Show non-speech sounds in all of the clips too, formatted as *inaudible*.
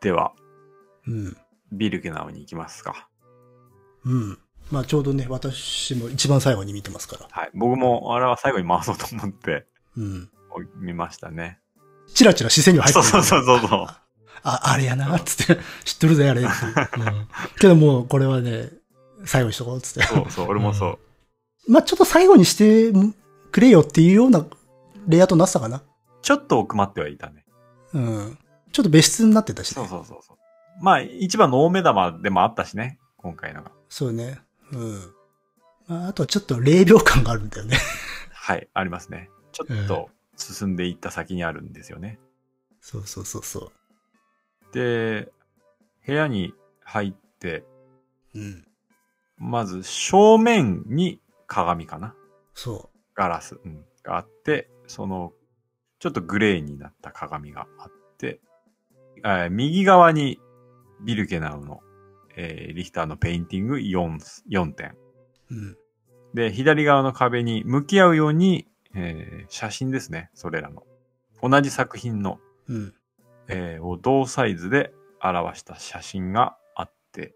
では、うん。ビルケナウに行きますか。うん。まあちょうどね、私も一番最後に見てますから。はい。僕も、あれは最後に回そうと思って、うん。見ましたね。チラチラ視線には入ってる。そうそうそうそう。あ、あれやな、つって、知ってるぜ、あれ。うん。けどもう、これはね、最後にしとこう、つって。そうそう、俺もそう。まあちょっと最後にしてくれよっていうようなレイアウトになってたかな。ちょっと奥まってはいたね。うん。ちょっと別室になってたし、ね。そうそうそうそう。まあ、一番の大目玉でもあったしね、今回のが。そうね。うん。まあ、あとはちょっと霊秒感があるんだよね。はい、ありますね。ちょっと進んでいった先にあるんですよね。そうそうそうそで、部屋に入って、う。うん。まず正面に鏡かなそガラス、うん、があって、その、ちょっとグレーになった鏡があって、えー右側にビルケナウの、えーリヒターのペインティング 4, 4点。う。うん。で、左側の壁に向き合うように、えー写真ですね、それらの。同じ作品の、うん。えーを同サイズで表した写真があって、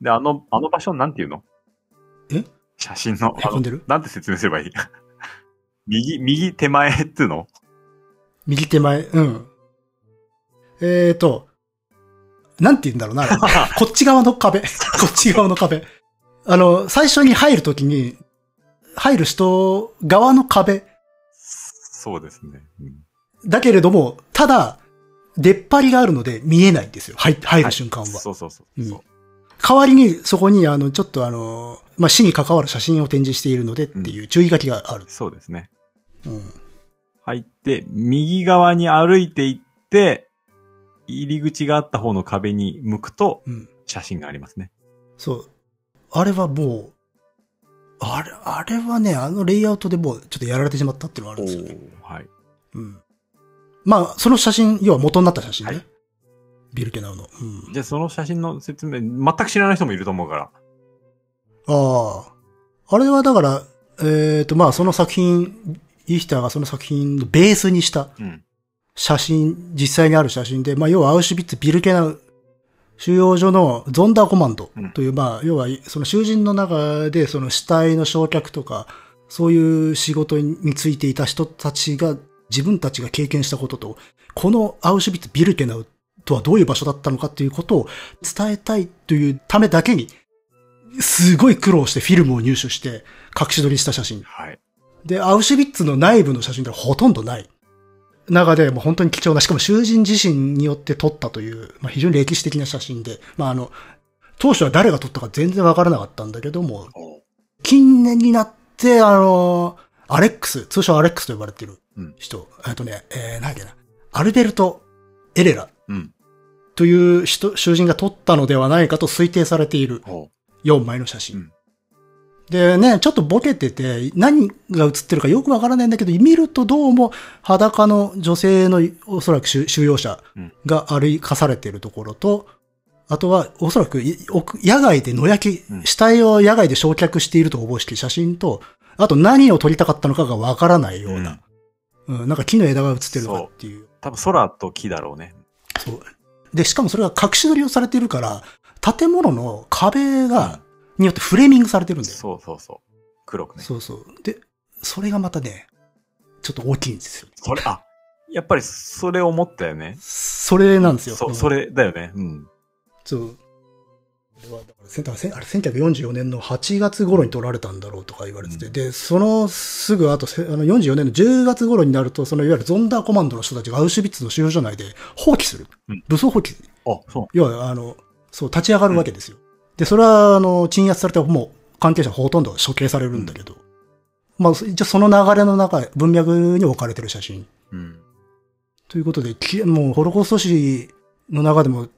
で、あの、あの場所なんていうの？え？写真の。あのへこんでる？なんて説明すればいい？*laughs* 右、右手前っていうの？右手前、うん。えーと、なんて言うんだろうな。*laughs* こっち側の壁。こっち側の壁。あの、最初に入るときに、入る人側の壁。そうですね。うんだけれども、ただ、出っ張りがあるので見えないんですよ。入入る瞬間は。そうそうそうそう。代わりにそこにあの、ちょっとあの、まあ、死に関わる写真を展示しているのでっていう注意書きがある。そうですね。うん。入って、右側に歩いていって、入り口があった方の壁に向くと、うん。写真がありますね。そう。あれはもう、あれ、あれはね、あのレイアウトでもうちょっとやられてしまったっていうのがあるんですよね。はい。うん。まあ、その写真、要は元になった写真ね。はいビルケナウの。うん。じゃあその写真の説明、全く知らない人もいると思うから。ああ。あれはだから、えっ、と、まあ、その作品、イヒターがその作品のベースにしたうん。写真、実際にある写真で、まあ、要はアウシュビッツ・ビルケナウ収容所のゾンダーコマンドという、まあ、要は、その囚人の中で、その死体の焼却とか、そういう仕事についていた人たちが、自分たちが経験したことと、このアウシュビッツ・ビルケナウとはどういう場所だったのかっていうことを伝えたいというためだけに、すごい苦労してフィルムを入手して隠し撮りした写真。はい。で、アウシュビッツの内部の写真ではほとんどない。中でもう本当に貴重な、しかも囚人自身によって撮ったという、まあ、非常に歴史的な写真で、まああの、当初は誰が撮ったか全然わからなかったんだけども、近年になって、あの、アレックス、通称アレックスと呼ばれているうん人、えっとね、えー、なんだっけな、アルベルト・エレラうん。という人、囚人が撮ったのではないかと推定されているほ4枚の写真。うんでね、ちょっとボケてて、何が写ってるかよくわからないんだけど、見るとどうも裸の女性のおそらく収収容者が歩かされているところと、あとはおそらく野外で野焼き、うん死体を野外で焼却しているとおぼしき写真と、あと何を撮りたかったのかがわからないような、うんなんか木の枝が写ってるのかっていう。多分空と木だろうね。そう。で、しかもそれが隠し撮りをされているから、建物の壁が、によってフレーミングされてるんだよ。そうそうそう。黒くね。そうそう。で、それがまたね、ちょっと大きいんですよ。それ、あ、やっぱりそれ思ったよね。それなんですよ。そ、それだよね。うん。そう。これはだからあれ1944年の8月頃に撮られたんだろうとか言われてて、うんで、そのすぐ後、せあの44年の10月頃になると、そのいわゆるゾンダーコマンドの人たちがアウシュビッツの収容所内で放棄する。うん武装放棄。あ、そう。要は、あの、そう、立ち上がるわけですよ。で、それは、あの、鎮圧されてもう関係者ほとんど処刑されるんだけど、まあ、一応その流れの中、文脈に置かれてる写真。うん。ということで、きもう、ホロコースト史の中でも、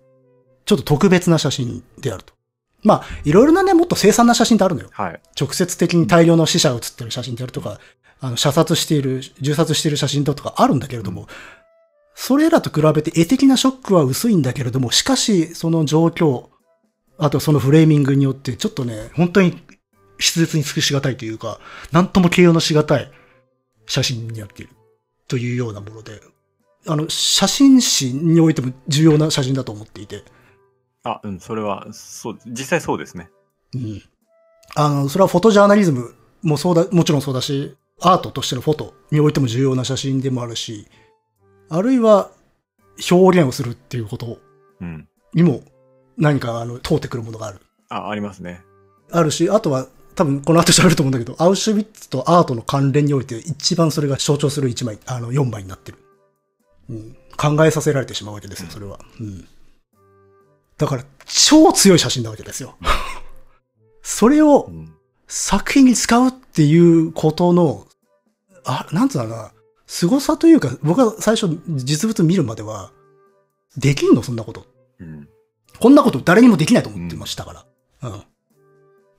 ちょっと特別な写真であると。まあ、いろいろなね、もっと凄惨な写真ってあるのよ。はい。直接的に大量の死者が写ってる写真であるとか、あの、射殺している、銃殺している写真だとかあるんだけれども、それらと比べて絵的なショックは薄いんだけれども、しかし、その状況、あとそのフレーミングによって、ちょっとね、本当に筆舌に尽くしがたいというか、なんとも形容のしがたい写真になっている。というようなもので、あの、写真誌においても重要な写真だと思っていて。あ、うん、それは、そう、実際そうですね。うん。あの、それはフォトジャーナリズムもそうだ、もちろんそうだし、アートとしてのフォトにおいても重要な写真でもあるし、あるいは表現をするっていうことうん。にも何かあの通ってくるものがある。あ、ありますね。あるし、あとは多分この後喋ると思うんだけど、アウシュビッツとアートの関連において一番それが象徴する一枚、あの4枚になってる。うん。考えさせられてしまうわけですよ、それは。うん。だから、超強い写真なわけですよ。*laughs* それをうん。作品に使うっていうことの、あ、なんつうんだろうな、凄さというか、僕は最初実物見るまでは、できんの？そんなこと。うん。こんなこと誰にもできないと思ってましたから。うん。っ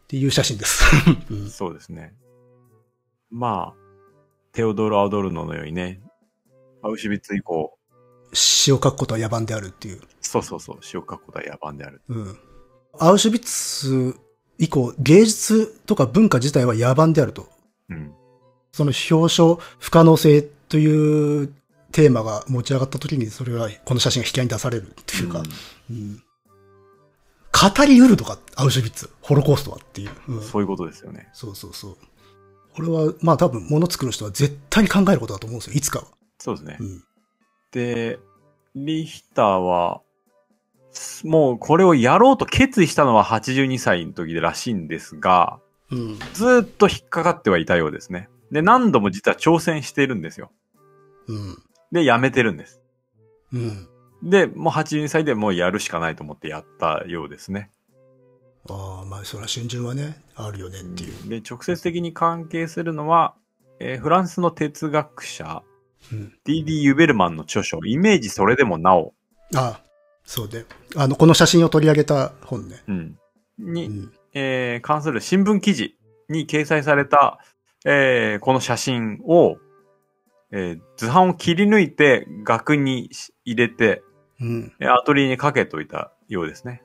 ていう写真です。*laughs* うんそうですね。まあ、テオドロ・アドルノのようにね、アウシュビッツ以降、詩を書くことは野蛮であるっていう。そうそうそう、詩を書くことは野蛮である。うん。アウシュビッツ以降、芸術とか文化自体は野蛮であると。うん。その表彰不可能性というテーマが持ち上がった時に、それはこの写真が引き合いに出されるっていうか、うん語り得るとか、アウシュビッツ、ホロコーストはっていう。うんそういうことですよね。そうそうそう。これは、まあ多分、物作る人は絶対に考えることだと思うんですよ、いつかは。そうですね。うん。で、リヒターは、もうこれをやろうと決意したのは82歳の時でらしいんですが、うん。ずーっと引っかかってはいたようですね。で、何度も実は挑戦しているんですよ。うん。で、やめてるんです。うん。で、もう82歳でもうやるしかないと思ってやったようですね。ああ、まあ、それは春春はね、あるよねっていう。で、直接的に関係するのは、えーフランスの哲学者、うん。D.D. ユベルマンの著書、イメージそれでもなお、ああ、そうで。あの、この写真を取り上げた本ね。うん、うに、ん。えー関する新聞記事に掲載された、えーこの写真を、えー図版を切り抜いて額にし入れて、うん。えーアトリエにかけといたようですね。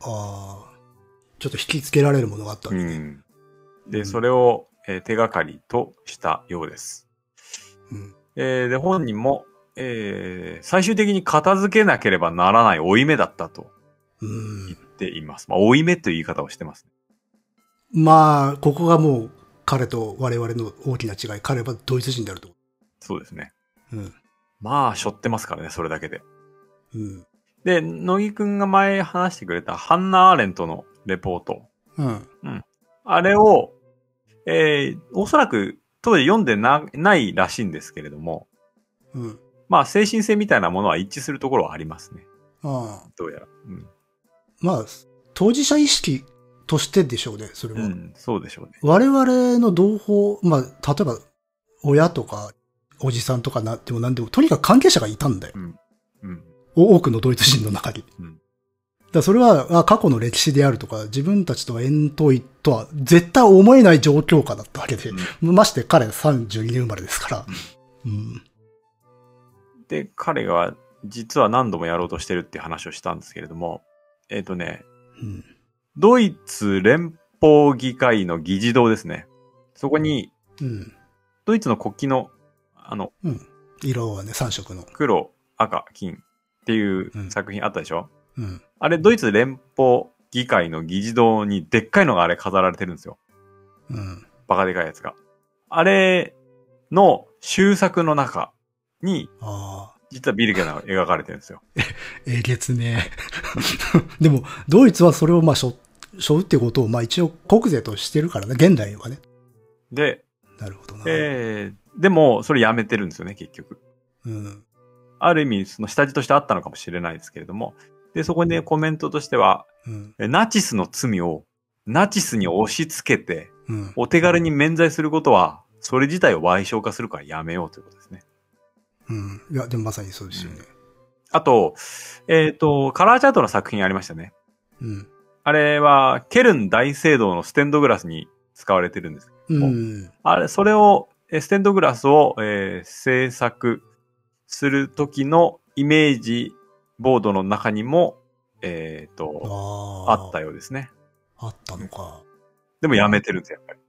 ああ、ちょっと引き付けられるものがあったわけね。うん。で、うんそれを、えー手がかりとしたようです。うん。えーで、本人も、えー最終的に片付けなければならない負い目だったとうん言っています。まあ、負い目という言い方をしてます。まあ、ここがもう彼と我々の大きな違い。彼はドイツ人であると。そうですね。うん。まあ、背負ってますからね、それだけで。うん。で、乃木くんが前話してくれたハンナ・アーレントのレポート。うん。あれを、えーおそらく当時読んでなないらしいんですけれども、うん。まあ、精神性みたいなものは一致するところはありますね。ああ。どうやら。うん。まあ、当事者意識としてでしょうね、それは。うん、そうでしょうね。我々の同胞、まあ、例えば、親とか、おじさんとかなっても何でも、とにかく関係者がいたんだよ。うん。お多くのドイツ人の中に。うんだそれはあ過去の歴史であるとか、自分たちとは縁遠いとは絶対思えない状況下だったわけで、まして彼32年生まれですから。うん。で、彼が実は何度もやろうとしてるって話をしたんですけれども、えっ、とね、うん。ドイツ連邦議会の議事堂ですね。そこに、うん。ドイツの国旗の、あの、うん。色はね、3色の。黒、赤、金っていううん作品あったでしょ、うん。あれ、ドイツ連邦議会の議事堂にでっかいのがあれ飾られてるんですよ。うん。バカでかいやつが。あれの終作の中に、ああ。実はビルゲナが描かれてるんですよ。*laughs* えげつね。*laughs* でも、ドイツはそれをまあ、しょ、しょうってことを、まあ一応国税としてるからね、現代はね。で、なるほどな。えー、でも、それやめてるんですよね、結局。うん。ある意味、その下地としてあったのかもしれないですけれども。で、そこにね、コメントとしては、うん。えナチスの罪をナチスに押し付けて、うん。お手軽に免罪することは、それ自体を賠償化するからやめようということですね。うん。いや、でもまさにそうですよね。あと、えっ、と、カラーチャートの作品ありましたね。うん。あれは、ケルン大聖堂のステンドグラスに使われてるんです。うん。あれ、それを、えステンドグラスを、えー制作する時のイメージボードの中にも、えっ、と、ああったようですね。あったのか。でもやめてるんですよ、やっぱり。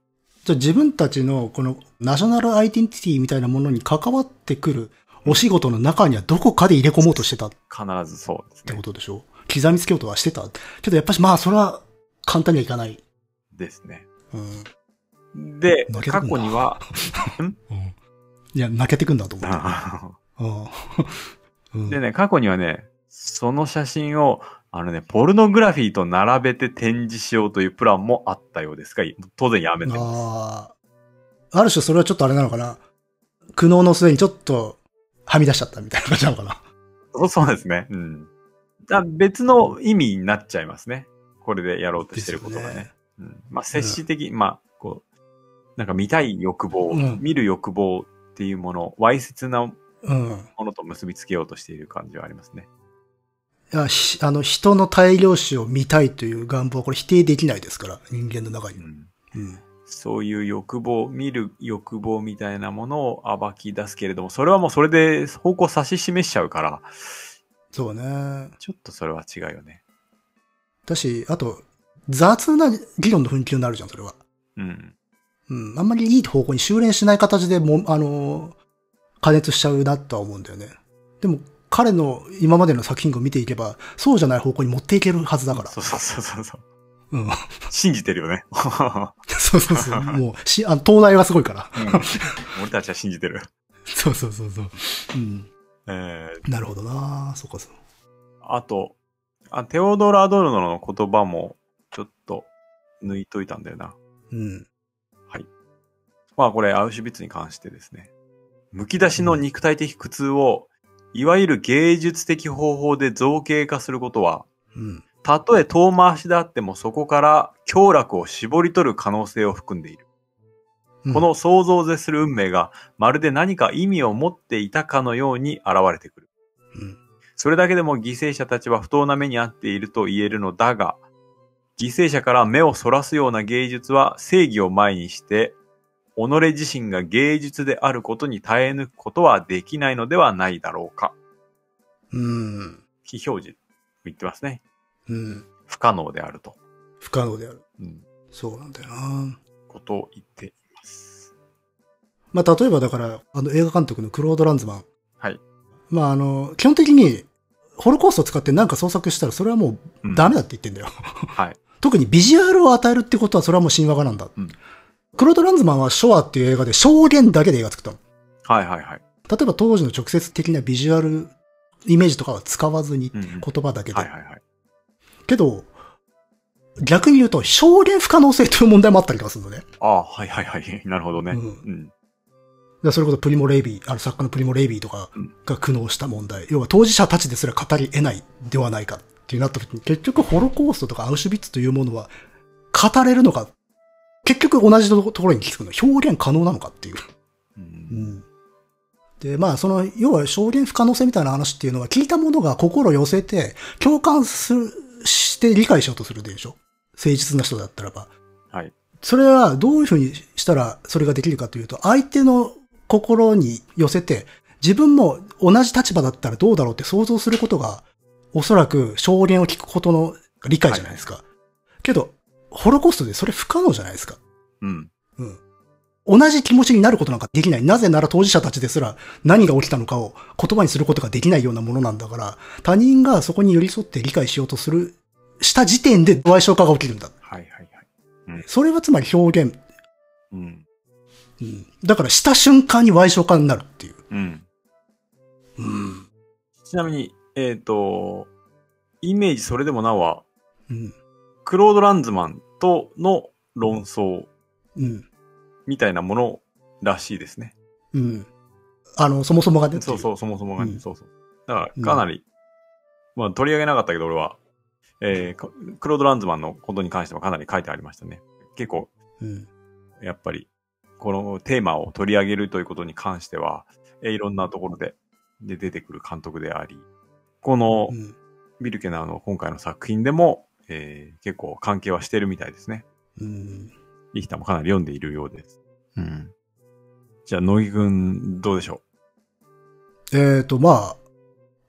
じゃあ自分たちのこのナショナルアイデンティティみたいなものに関わってくるお仕事の中にはどこかで入れ込もうとしてた？っ必ずそうですてね。ことでしょ？刻みつけようとはしてた？けどやっぱしまあそれは簡単にはいかない。ですね。うん。で過去には、*laughs* うん。いや、泣けてくんだと思って。*laughs* *laughs* うんうんでね、過去にはね、その写真を、あのね、ポルノグラフィーと並べて展示しようというプランもあったようですが、当然やめてます。ああ。ある種それはちょっとあれなのかな。苦悩の末にちょっとはみ出しちゃったみたいな感じなのかな。そう *laughs* そうですね。うん。だ別の意味になっちゃいますね。これでやろうとしてることがね。ねうん、まあ、接し的、まあ、こう、なんか見たい欲望、うん見る欲望っていうもの、わいせつなもうん。のと結びつけようとしている感じはありますね。いや、ひあの、人の大量死を見たいという願望はこれ否定できないですから、人間の中にう。んうん。そういう欲望、見る欲望みたいなものを暴き出すけれども、それはもうそれで方向指し示しちゃうから、そうね。ちょっとそれは違うよね。だし、あと、雑な議論の紛糾になるじゃん、それは。うん。うん。あんまりいい方向に修練しない形でも、あの、加熱しちゃうなとは思うんだよね。でも、彼の今までの作品を見ていけば、そうじゃない方向に持っていけるはずだから。そうそうそうそうそう。うん。信じてるよね。*laughs* そうそうそう。もう、し、あの、東大はすごいから。うん俺たちは信じてる。*laughs* そうそうそうそう。うん。えなるほどなそうかそう。ーあとあ、テオドラ・アドルノの言葉もちょっと抜いといたんだよな。うん。まあこれ、アウシュビッツに関してですね。剥き出しの肉体的苦痛を、いわゆる芸術的方法で造形化することは、うん。たとえ遠回しであってもそこから強楽を絞り取る可能性を含んでいる。うんこ、の想像を絶する運命がまるで何か意味を持っていたかのように現れてくる。うん。それだけでも犠牲者たちは不当な目に遭っていると言えるのだが、犠牲者から目をそらすような芸術は正義を前にして、己自身が芸術であることに耐え抜くことはできないのではないだろうか。うん。非表示言ってますね。うん。不可能であると。不可能である。うん。そうなんだよなことを言っています。まあ、例えばだから、あの映画監督のクロード・ランズマン。はい。まあ、あの、基本的に、ホロコーストを使って何か創作したら、それはもううんダメだって言ってんだよ。はい。*laughs* 特にビジュアルを与えるってことは、それはもう神話画なんだ。うんクロード・ランズマンはショアっていう映画で証言だけで映画作ったの。はいはいはい。例えば当時の直接的なビジュアルイメージとかは使わずにうんうん言葉だけで。はいはいはい。けど、逆に言うと表現不可能性という問題もあったりとかするのね。ああ、はいはいはい。*laughs* なるほどね。ううんん。でそれこそプリモ・レイビー、あの作家のプリモ・レイビーとかうんが苦悩した問題。要は当事者たちですら語り得ないではないかってなった時に、結局ホロコーストとかアウシュビッツというものは語れるのか、結局同じところに聞くの。表現可能なのかっていう。う。うんんで、まあ、その、要は証言不可能性みたいな話っていうのは、聞いたものが心を寄せて、共感する、して理解しようとするでしょ？誠実な人だったらば。はい。それはどういうふうにしたらそれができるかというと、相手の心に寄せて、自分も同じ立場だったらどうだろうって想像することが、おそらく証言を聞くことの理解じゃないですか。けど、ホロコーストでそれ不可能じゃないですか。うん。うん。同じ気持ちになることなんかできない。なぜなら当事者たちですら何が起きたのかを言葉にすることができないようなものなんだから、他人がそこに寄り添って理解しようとする、した時点で賠償化が起きるんだ。はいはいはい。それはつまり表現。うん。うん。だからした瞬間に賠償化になるっていう。うん。うん。ちなみに、えっ、と、イメージそれでもなおは、うん。クロード・ランズマンとの論争うん。みたいなものらしいですね。うん。あの、そもそもがね。そうそう、そもそもがね、うんそうそう。だから、かなり、まあ取り上げなかったけど俺は、えーかクロード・ランズマンのことに関してはかなり書いてありましたね。結構、う。うん。やっぱり、このテーマを取り上げるということに関しては、えーいろんなところでで出てくる監督であり、このうん。ビルケナーの今回の作品でも、えー結構関係はしてるみたいですね。うん。リヒターもかなり読んでいるようです。うん。じゃあ、乃木くん、どうでしょえっ、と、ま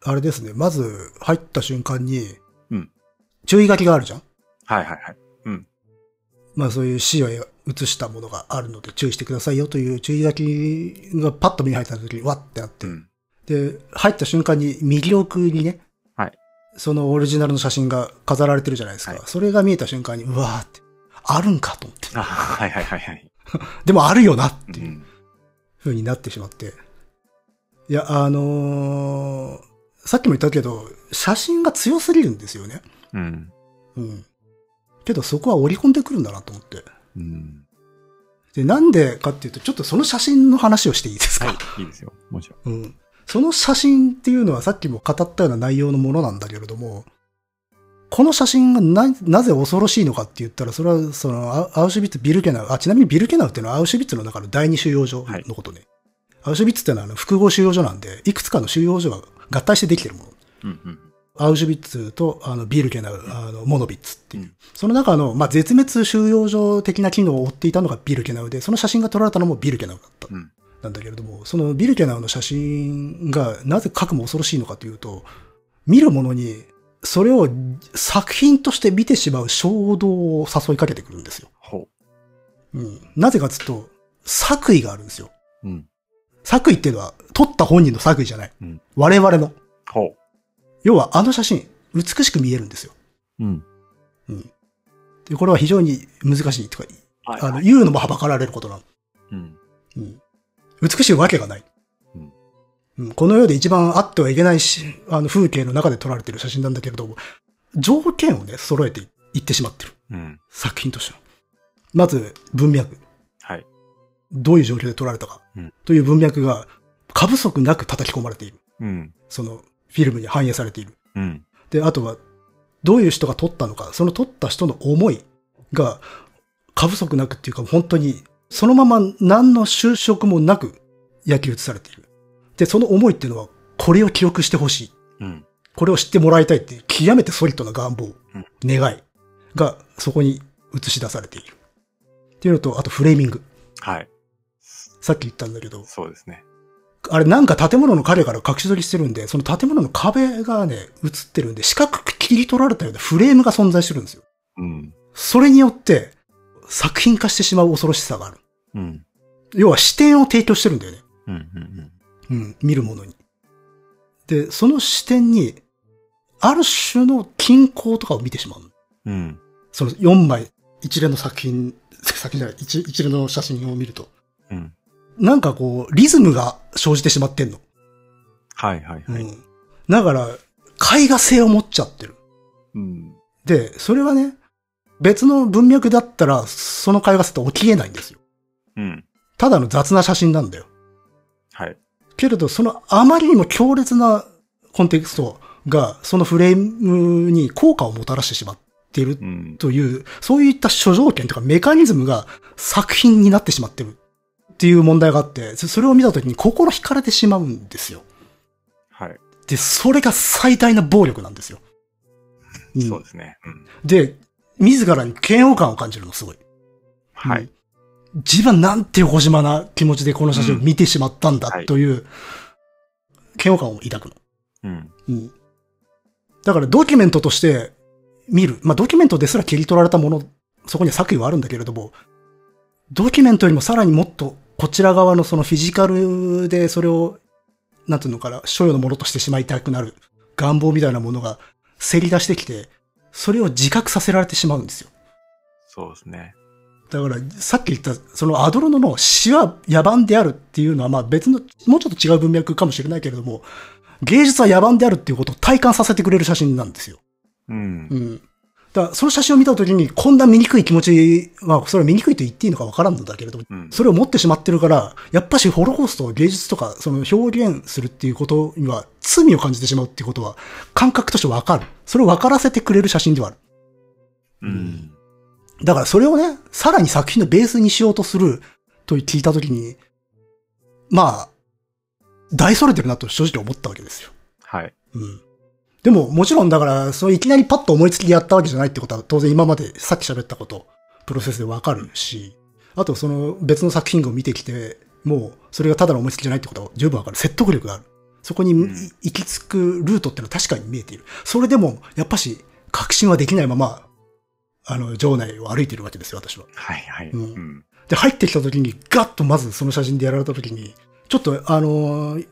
あ、あれですね。まず、入った瞬間に、うん。注意書きがあるじゃん？うはいはいはい。うん。まあそういう死を映したものがあるので注意してくださいよという注意書きがパッと目に入った時にわってなって。うん。で、入った瞬間に右奥にね、はい。そのオリジナルの写真が飾られてるじゃないですか。はいそれが見えた瞬間に、うわーって、あるんかと思って。あ、はいはいはいはい。*laughs* でもあるよなっていううん。風になってしまって。いや、あのーさっきも言ったけど、写真が強すぎるんですよね。うん。うん。けどそこは織り込んでくるんだなと思って。うん。で、なんでかっていうと、ちょっとその写真の話をしていいですか、はい。いいですよ。もちろん。うん。その写真っていうのはさっきも語ったような内容のものなんだけれども、この写真がな、なぜ恐ろしいのかって言ったら、それは、その、アアウシュビッツ・ビルケナウ、あ、ちなみにビルケナウっていうのはアウシュビッツの中の第二収容所のことね。アウシュビッツっていうのはあの複合収容所なんで、いくつかの収容所が合体してできてるもの。うんうん。アウシュビッツと、あの、ビルケナウ、あの、モノビッツっていう。うんその中の、まあ、絶滅収容所的な機能を追っていたのがビルケナウで、その写真が撮られたのもビルケナウだった。うん。なんだけれども、そのビルケナウの写真がなぜ核も恐ろしいのかというと、見る者にそれを作品として見てしまう衝動を誘いかけてくるんですよ。ほうん。なぜかというと、作為があるんですよ。う。うん。作為っていうのは、撮った本人の作為じゃない。うん我々の。ほ要は、あの写真、美しく見えるんですよ。う。うん。でこれは非常に難しいとか、はいあの、言うのもはばかられることなの。うん。うん。美しいわけがない。うんうんこの世で一番あってはいけないし、あの風景の中で撮られている写真なんだけれども、条件をね、揃えていってしまってる。うん。作品としての。まず、文脈。はい。どういう状況で撮られたか。うんという文脈が、過不足なく叩き込まれている。うん。その、フィルムに反映されている。うん。で、あとは、どういう人が撮ったのか、その撮った人の思いが、過不足なくっていうか、本当に、そのまま何の就職もなく焼き写されている。で、その思いっていうのは、これを記憶してほしい。うん。これを知ってもらいたいっていう、極めてソリッドな願望、うん願いが、そこに映し出されている。っていうのと、あとフレーミング。はい。さっき言ったんだけど、そうですね。あれなんか建物の影から隠し撮りしてるんで、その建物の壁がね、映ってるんで、四角く切り取られたようなフレームが存在してるんですよ。うん。それによって、作品化してしまう恐ろしさがある。うん。要は視点を提供してるんだよね。うん。うん。うん、見るものに。で、その視点に、ある種の均衡とかを見てしまう。うん。その4枚、一連の作品、作品じゃない、一一連の写真を見ると。うん。なんかこう、リズムが生じてしまってんの。はいはいはい。うん。だから、絵画性を持っちゃってる。うん。で、それはね、別の文脈だったら、その絵画性って起きえないんですよ。うん。ただの雑な写真なんだよ。はい。けれど、そのあまりにも強烈なコンテクストが、そのフレームに効果をもたらしてしまっているうん。という、そういった諸条件とかメカニズムが作品になってしまってるっていう問題があって、そそれを見たときに心惹かれてしまうんですよ。はい。で、それが最大な暴力なんですよ。うんそうですね。うん。で、自らに嫌悪感を感じるの、すごい。うんはい。自分なんて横島な気持ちでこの写真を見てしまったんだはいという、嫌悪感を抱くの。うん。うん。だからドキュメントとして見る。まあドキュメントですら切り取られたもの、そこには作為はあるんだけれども、ドキュメントよりもさらにもっとこちら側のそのフィジカルでそれを、なんていうのかな、所有のものとしてしまいたくなる願望みたいなものがせり出してきて、それを自覚させられてしまうんですよ。そうですね。だから、さっき言った、そのアドロノの詩は野蛮であるっていうのは、まあ別の、もうちょっと違う文脈かもしれないけれども、芸術は野蛮であるっていうことを体感させてくれる写真なんですよ。うんう。ん。だその写真を見たときに、こんな醜い気持ちは、それは醜いと言っていいのかわからんのだけれども、うん。それを持ってしまってるから、やっぱしホロコーストを芸術とか、その表現するっていうことには、罪を感じてしまうっていうことは、感覚としてわかる。それを分からせてくれる写真ではある。うん。だからそれをね、さらに作品のベースにしようとすると聞いたときに、まあ、大それてるなと正直思ったわけですよ。はい。うん。でも、もちろんだから、そういきなりパッと思いつきでやったわけじゃないってことは、当然今までさっき喋ったこと、プロセスでわかるし、あとその別の作品を見てきて、もう、それがただの思いつきじゃないってことは十分わかる。説得力がある。そこにん行き着くルートってのは確かに見えている。それでも、やっぱし、確信はできないまま、あの、場内を歩いているわけですよ、私は。はいはい。うんで、入ってきた時に、ガッとまずその写真でやられた時に、ちょっと、あのー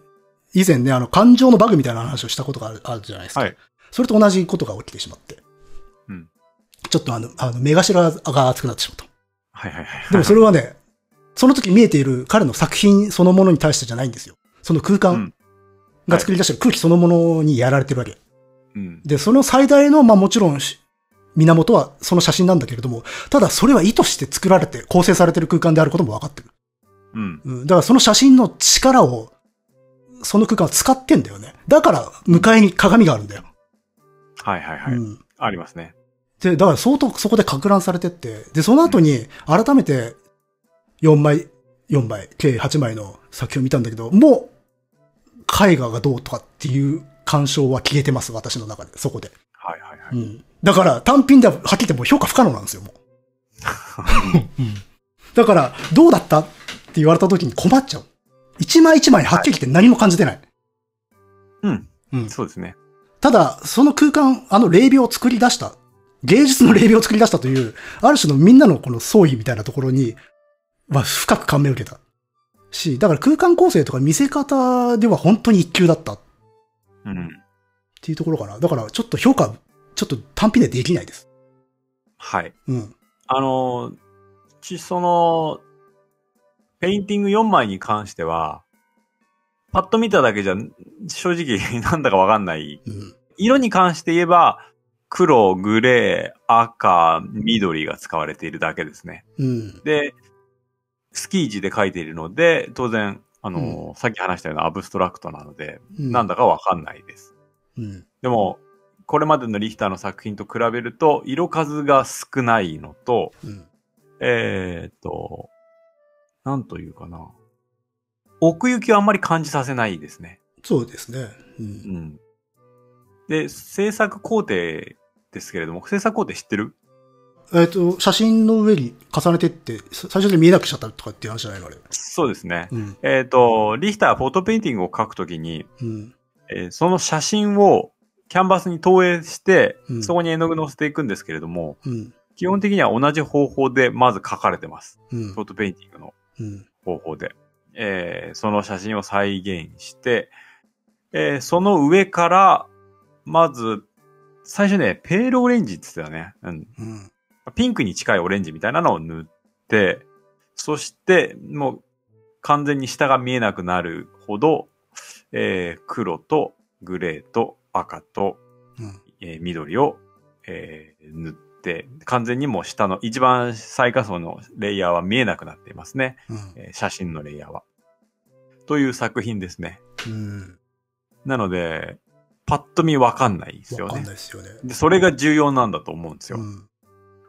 以前ね、あの、感情のバグみたいな話をしたことがあるじゃないですか。はい。それと同じことが起きてしまって。うん。ちょっとあの、あの、目頭が熱くなってしまった。はいはいはい。でもそれはね、その時見えている彼の作品そのものに対してじゃないんですよ。その空間うんが作り出してる空気そのものにやられてるわけ。うん。で、その最大の、まあもちろんし、源はその写真なんだけれども、ただそれは意図して作られて構成されてる空間であることも分かってる。うん。うん。だからその写真の力を、その空間を使ってんだよね。だから、向かいに鏡があるんだよ。はいはいはい。うん。ありますね。で、だから相当そこで拡乱されてって、で、その後に改めて4枚、4枚、計8枚の作品を見たんだけど、もう、絵画がどうとかっていう干渉は消えてます、私の中で、そこで。はいはいはい。うん。だから、単品でははっきり言ってもう評価不可能なんですよ、もう。*laughs* だから、どうだったって言われた時に困っちゃう。一枚一枚はっきり言って何も感じてない。うん。うん。そうですね。ただ、その空間、あの霊廟を作り出した、芸術の霊廟を作り出したという、ある種のみんなのこの創意みたいなところに、は深く感銘を受けた。し、だから空間構成とか見せ方では本当に一級だったっうん。ていうところかな。だからちょっと評価、ちょっと単品でできないです。はい。うん。あの、ち、その、ペインティング4枚に関しては、パッと見ただけじゃ、正直 *laughs* なんだかわかんない。うん。色に関して言えば、黒、グレー、赤、緑が使われているだけですね。うん。で、スキージで書いているので、当然、あの、さっき話したようなアブストラクトなので、うん。なんだかわかんないです。うん。でも、これまでのリヒターの作品と比べると、色数が少ないのと、うん。えーっと、なんというかな。奥行きはあんまり感じさせないですね。そうですね。う。うんん。で、制作工程ですけれども、制作工程知ってる？えっ、と、写真の上に重ねてって、さ最初で見えなくしちゃったとかっていう話じゃないのあれ。そうですね。うん。えーっと、リヒターはフォトペインティングを描くときに、うん。えーその写真をキャンバスに投影して、うんそこに絵の具乗せていくんですけれども、うん。基本的には同じ方法でまず描かれてます。うんフォ。トペインティングのうん。方法で。えーその写真を再現して、えーその上から、まず、最初ね、ペールオレンジって言ってたよね。うん。うん。ピンクに近いオレンジみたいなのを塗って、そして、もう、完全に下が見えなくなるほど、えー黒とグレーと赤と、うん。えー緑を、えー塗って、完全にもう下の一番最下層のレイヤーは見えなくなっていますね。うん。えー写真のレイヤーは。という作品ですね。うん。なので、パッと見わかんないですよねわかんない。ですよね。で、それが重要なんだと思うんですよ。うん。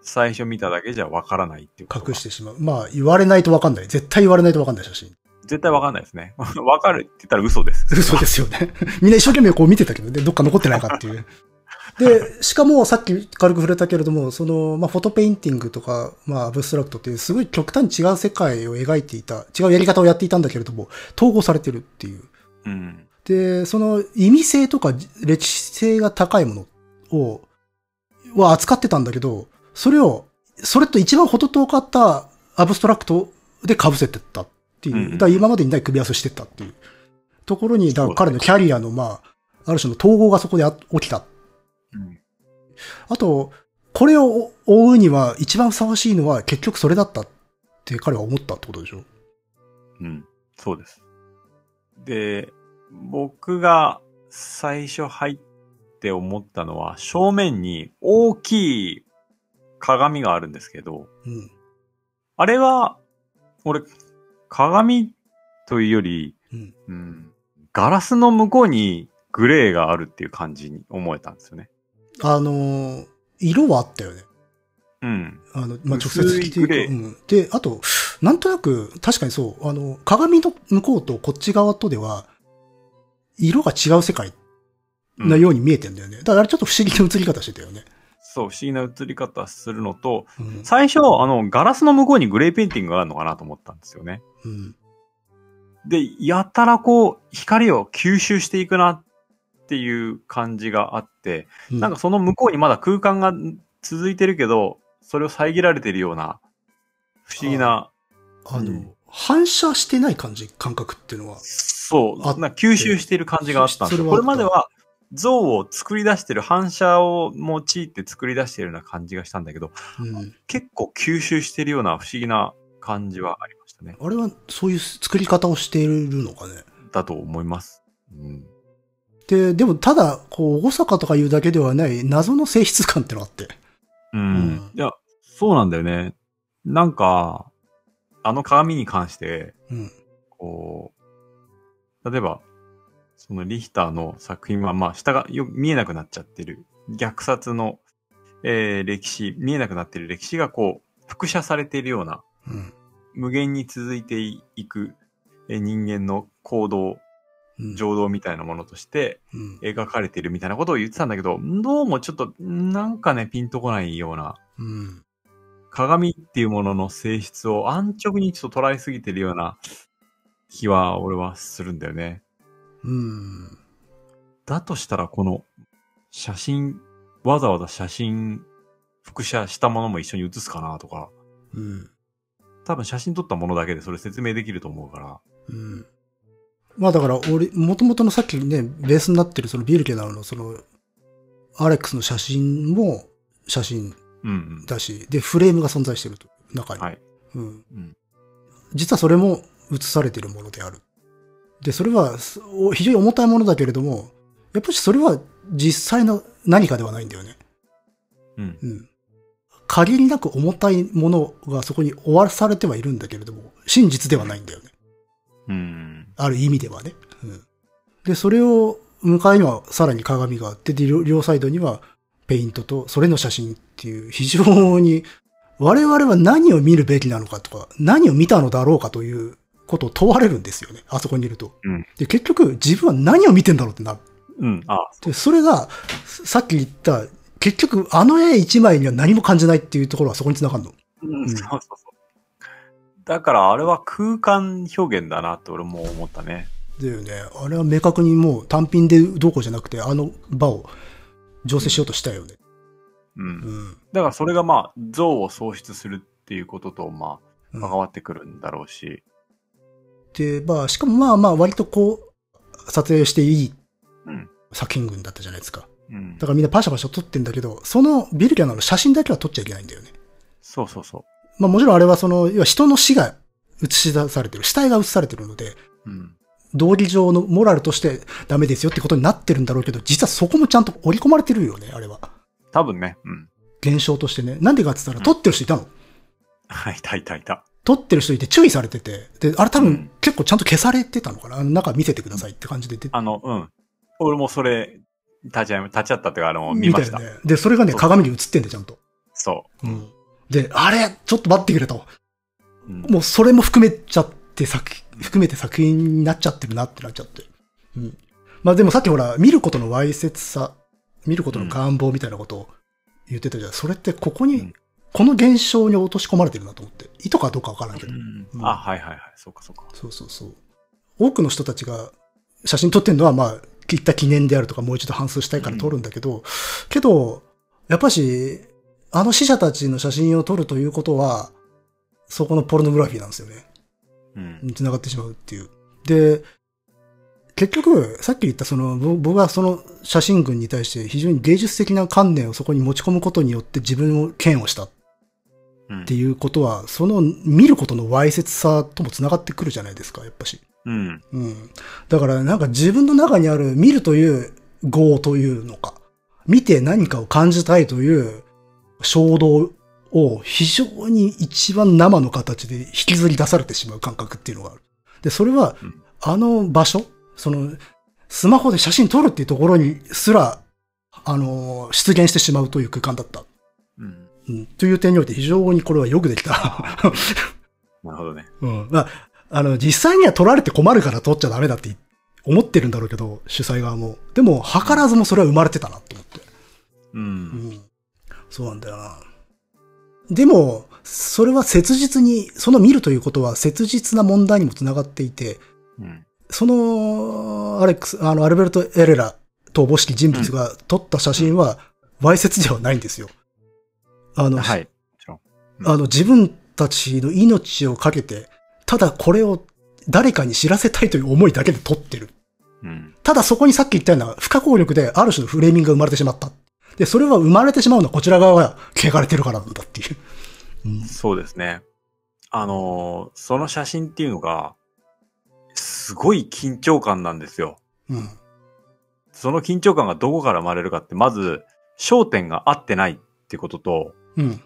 最初見ただけじゃわからないっていう隠してしまう。まあ、言われないとわかんない。絶対言われないとわかんない写真。絶対わかんないですね。*laughs* わかるって言ったら嘘です。嘘ですよね。みんな一生懸命こう見てたけどね、どっか残ってないかっていう。*laughs* で、しかもさっき軽く触れたけれども、その、まあ、フォトペインティングとか、まあ、アブストラクトっていうすごい極端に違う世界を描いていた、違うやり方をやっていたんだけれども、統合されてるっていう。うん。で、その意味性とか歴史性が高いものを、は扱ってたんだけど、それを、それと一番程遠かったアブストラクトで被せてったっていう。うんうんだ今までにない組み合わせをしてったっていうところに、だから彼のキャリアの、まあ、ある種の統合がそこであ起きた。うんあと、これを追うには一番ふさわしいのは結局それだったって彼は思ったってことでしょ？うん。そうです。で、僕が最初入って思ったのは、正面に大きい鏡があるんですけど、うん。あれは、俺、鏡というより、うん。うん、ガラスの向こうにグレーがあるっていう感じに思えたんですよね。あのー色はあったよね。うん。あの、まあ、直接的っていうかグレーうん。で、あと、なんとなく、確かにそう、あの、鏡の向こうとこっち側とでは、色が違う世界うんなように見えてんだよね。だからあれちょっと不思議な映り方してたよね。そう、不思議な映り方するのと、うん。最初、あの、ガラスの向こうにグレーペインティングがあるのかなと思ったんですよね。うん。で、やたらこう、光を吸収していくなっていう感じがあって、うんなんかその向こうにまだ空間が続いてるけど、それを遮られているような、不思議な、あの、うん反射してない感じ、感覚っていうのは。そう。あな吸収している感じがあったんですこれまでは像を作り出してる、反射を用いて作り出してるような感じがしたんだけど、うん。結構吸収してるような不思議な感じはありましたね。あれはそういう作り方をしているのかね。だと思います。うん。で、でもただ、こう、大阪とかいうだけではない謎の性質感ってのがあって。うん。うんいや、そうなんだよね。なんか、あの鏡に関して、うん。こう、例えば、そのリヒターの作品は、まあ、下がよ見えなくなっちゃってる。虐殺の、えー歴史、見えなくなってる歴史がこう、複写されているような、うん。無限に続いていく、えー人間の行動、うん。情動みたいなものとしてうん。描かれているみたいなことを言ってたんだけど、どうもちょっと、なんかね、ピンとこないような、うん。鏡っていうものの性質を安直にちょっと捉えすぎてるような気は、俺はするんだよね。うん。だとしたら、この写真、わざわざ写真、複写したものも一緒に写すかなとか、うん。多分写真撮ったものだけでそれ説明できると思うから。うん。まあだから、俺、元々のさっきね、ベースになってるそのビルケナウのその、アレックスの写真も写真うんうん。だし、で、フレームが存在してると、中に。はい。うん。うん実はそれも映されているものである。で、それは非常に重たいものだけれども、やっぱりそれは実際の何かではないんだよね。うん。うん。限りなく重たいものがそこに終わらされてはいるんだけれども、真実ではないんだよね。うん。ある意味ではね。うん。で、それを、向かいにはさらに鏡があって、で、両両サイドにはペイントと、それの写真っていう、非常に、我々は何を見るべきなのかとか、何を見たのだろうかということを問われるんですよね。あそこにいると。うんで、結局、自分は何を見てんだろうってなる。うん。あ、で、それが、さっき言った、結局、あの絵一枚には何も感じないっていうところはそこに繋がるの。うん、んそうそうそう。だからあれは空間表現だなって俺も思ったね。だよね。あれは明確にもう単品でどうこうじゃなくて、あの場を醸成しようとしたよね。うん。うん。だからそれがまあ、像を創出するっていうことと、まうんあ、関わってくるんだろうし。で、まあ、しかもまあまあ、割とこう、撮影していいうん。作品群だったじゃないですか。うんだ。からみんなパシャパシャ撮ってんだけど、そのビルキャナの写真だけは撮っちゃいけないんだよね。そうそうそまあもちろんあれはその、要は人の死が映し出されてる、死体が映されてるので、う。うん。道義上のモラルとしてダメですよってことになってるんだろうけど、実はそこもちゃんと織り込まれてるよね、あれは。多分ね。うん。現象としてね。なんでかって言ったら、撮ってる人いたの。はい、いたいたいた。撮ってる人いて注意されてて、で、あれ多分うん結構ちゃんと消されてたのかなあの中見せてくださいって感じで出てあの、うん。俺もそれ、立ち会い、立ち会ったっていうか、あの、見ました。よね。で、それがね、鏡に映ってんで、ちゃんと。そうん。で、あれちょっと待ってくれと。う。うん。もうそれも含めちゃって作、含めて作品になっちゃってるなってなっちゃって。うん。まあでもさっきほら、見ることのわいせつさ、見ることの願望みたいなことを言ってたじゃん。それってここに、うんこの現象に落とし込まれてるなと思って。意図かどうかわからんけど。うんうんあ、はいはいはい。そうかそうか。そうそうそう。多くの人たちが写真撮ってるのは、まあ、切った記念であるとか、もう一度反数したいから撮るんだけど、けど、やっぱし、あの死者たちの写真を撮るということは、そこのポルノグラフィーなんですよね。うん。に繋がってしまうっていう。で、結局、さっき言ったその、ぼ僕はその写真群に対して非常に芸術的な観念をそこに持ち込むことによって自分を嫌悪したっうんていうことは、その見ることのわいせつさとも繋がってくるじゃないですか、やっぱし。うん。うん。だからなんか自分の中にある見るという業というのか、見て何かを感じたいという衝動を非常に一番生の形で引きずり出されてしまう感覚っていうのがある。で、それはうん、あの場所、その、スマホで写真撮るっていうところにすら、あの、出現してしまうという空間だった。うん。うん。という点において非常にこれはよくできた。*laughs* なるほどね。*laughs* うん。まあ、あの、実際には取られて困るから取っちゃダメだって思ってるんだろうけど、主催側も。でも、図らずもそれは生まれてたなと思って。う。うんん。そうなんだよな。でも、それは切実に、その見るということは切実な問題にもつながっていて、うん。その、アレックス、あの、アルベルト・エレラとおぼしき人物が撮った写真は、わいせつではないんですよ。あの、はい。あの、自分たちの命をかけてただこれを誰かに知らせたいという思いだけで撮ってる。うん。ただそこにさっき言ったような不可抗力である種のフレーミングが生まれてしまった。で、それは生まれてしまうのはこちら側が汚れてるからなんだっていう。うん。そうですね。あのーその写真っていうのが、すごい緊張感なんですよ。うん。その緊張感がどこから生まれるかって、まず、焦点が合ってないってことと、うん。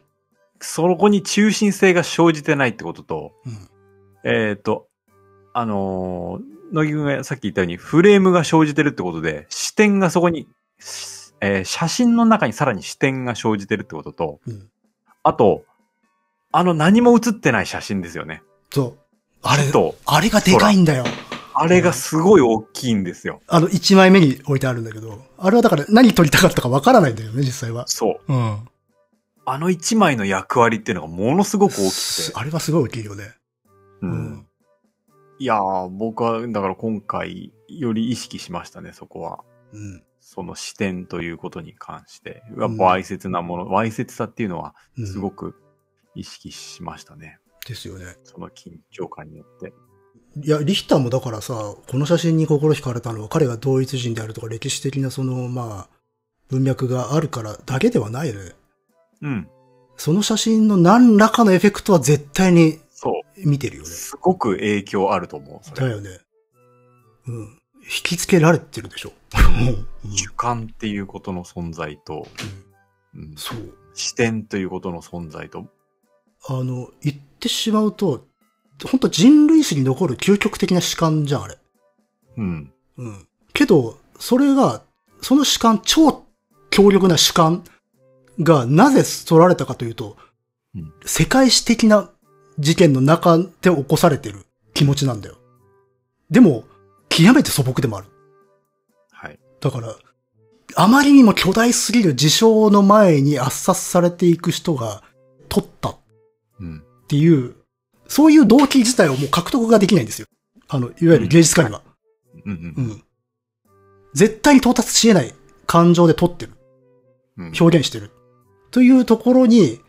そこに中心性が生じてないってことと、うん。えっ、と、あのー乃木くんがさっき言ったように、フレームが生じてるってことで、視点がそこに、しえー写真の中にさらに視点が生じてるってことと、うん。あと、あの何も写ってない写真ですよね。そう。あれ、と、あれがでかいんだよ。あれがすごい大きいんですよ。あの、1枚目に置いてあるんだけど、あれはだから何撮りたかったかわからないんだよね、実際は。そう。うん。あの一枚の役割っていうのがものすごく大きくて。あれはすごい大きいよね。う。うんいやー、僕は、だから今回、より意識しましたね、そこは。うん。その視点ということに関して。やうんっぱわいせつなもの、わいせつさっていうのは、うんすごく意識しましたね。ですよね。その緊張感によって。いや、リヒターもだからさ、この写真に心惹かれたのは彼が同一人であるとか歴史的なその、まあ、文脈があるからだけではないよね。うん。その写真の何らかのエフェクトは絶対にそう。見てるよね。すごく影響あると思う。だよね。うん。引きつけられてるでしょ。うん主観っていうことの存在と、うんそう。視点ということの存在と、あの、言ってしまうと、本当人類史に残る究極的な主観じゃん、あれ。うん。うん。けど、それが、その主観、超強力な主観がなぜ取られたかというと、うん世界史的な事件の中で起こされてる気持ちなんだよ。でも、極めて素朴でもある。はい。だから、あまりにも巨大すぎる事象の前に圧殺されていく人が取ったっうん。ていう、そういう動機自体をもう獲得ができないんですよ。あの、いわゆる芸術家には。うんうん。うん。絶対に到達し得ない感情で取ってる。うん。表現してる。というところに、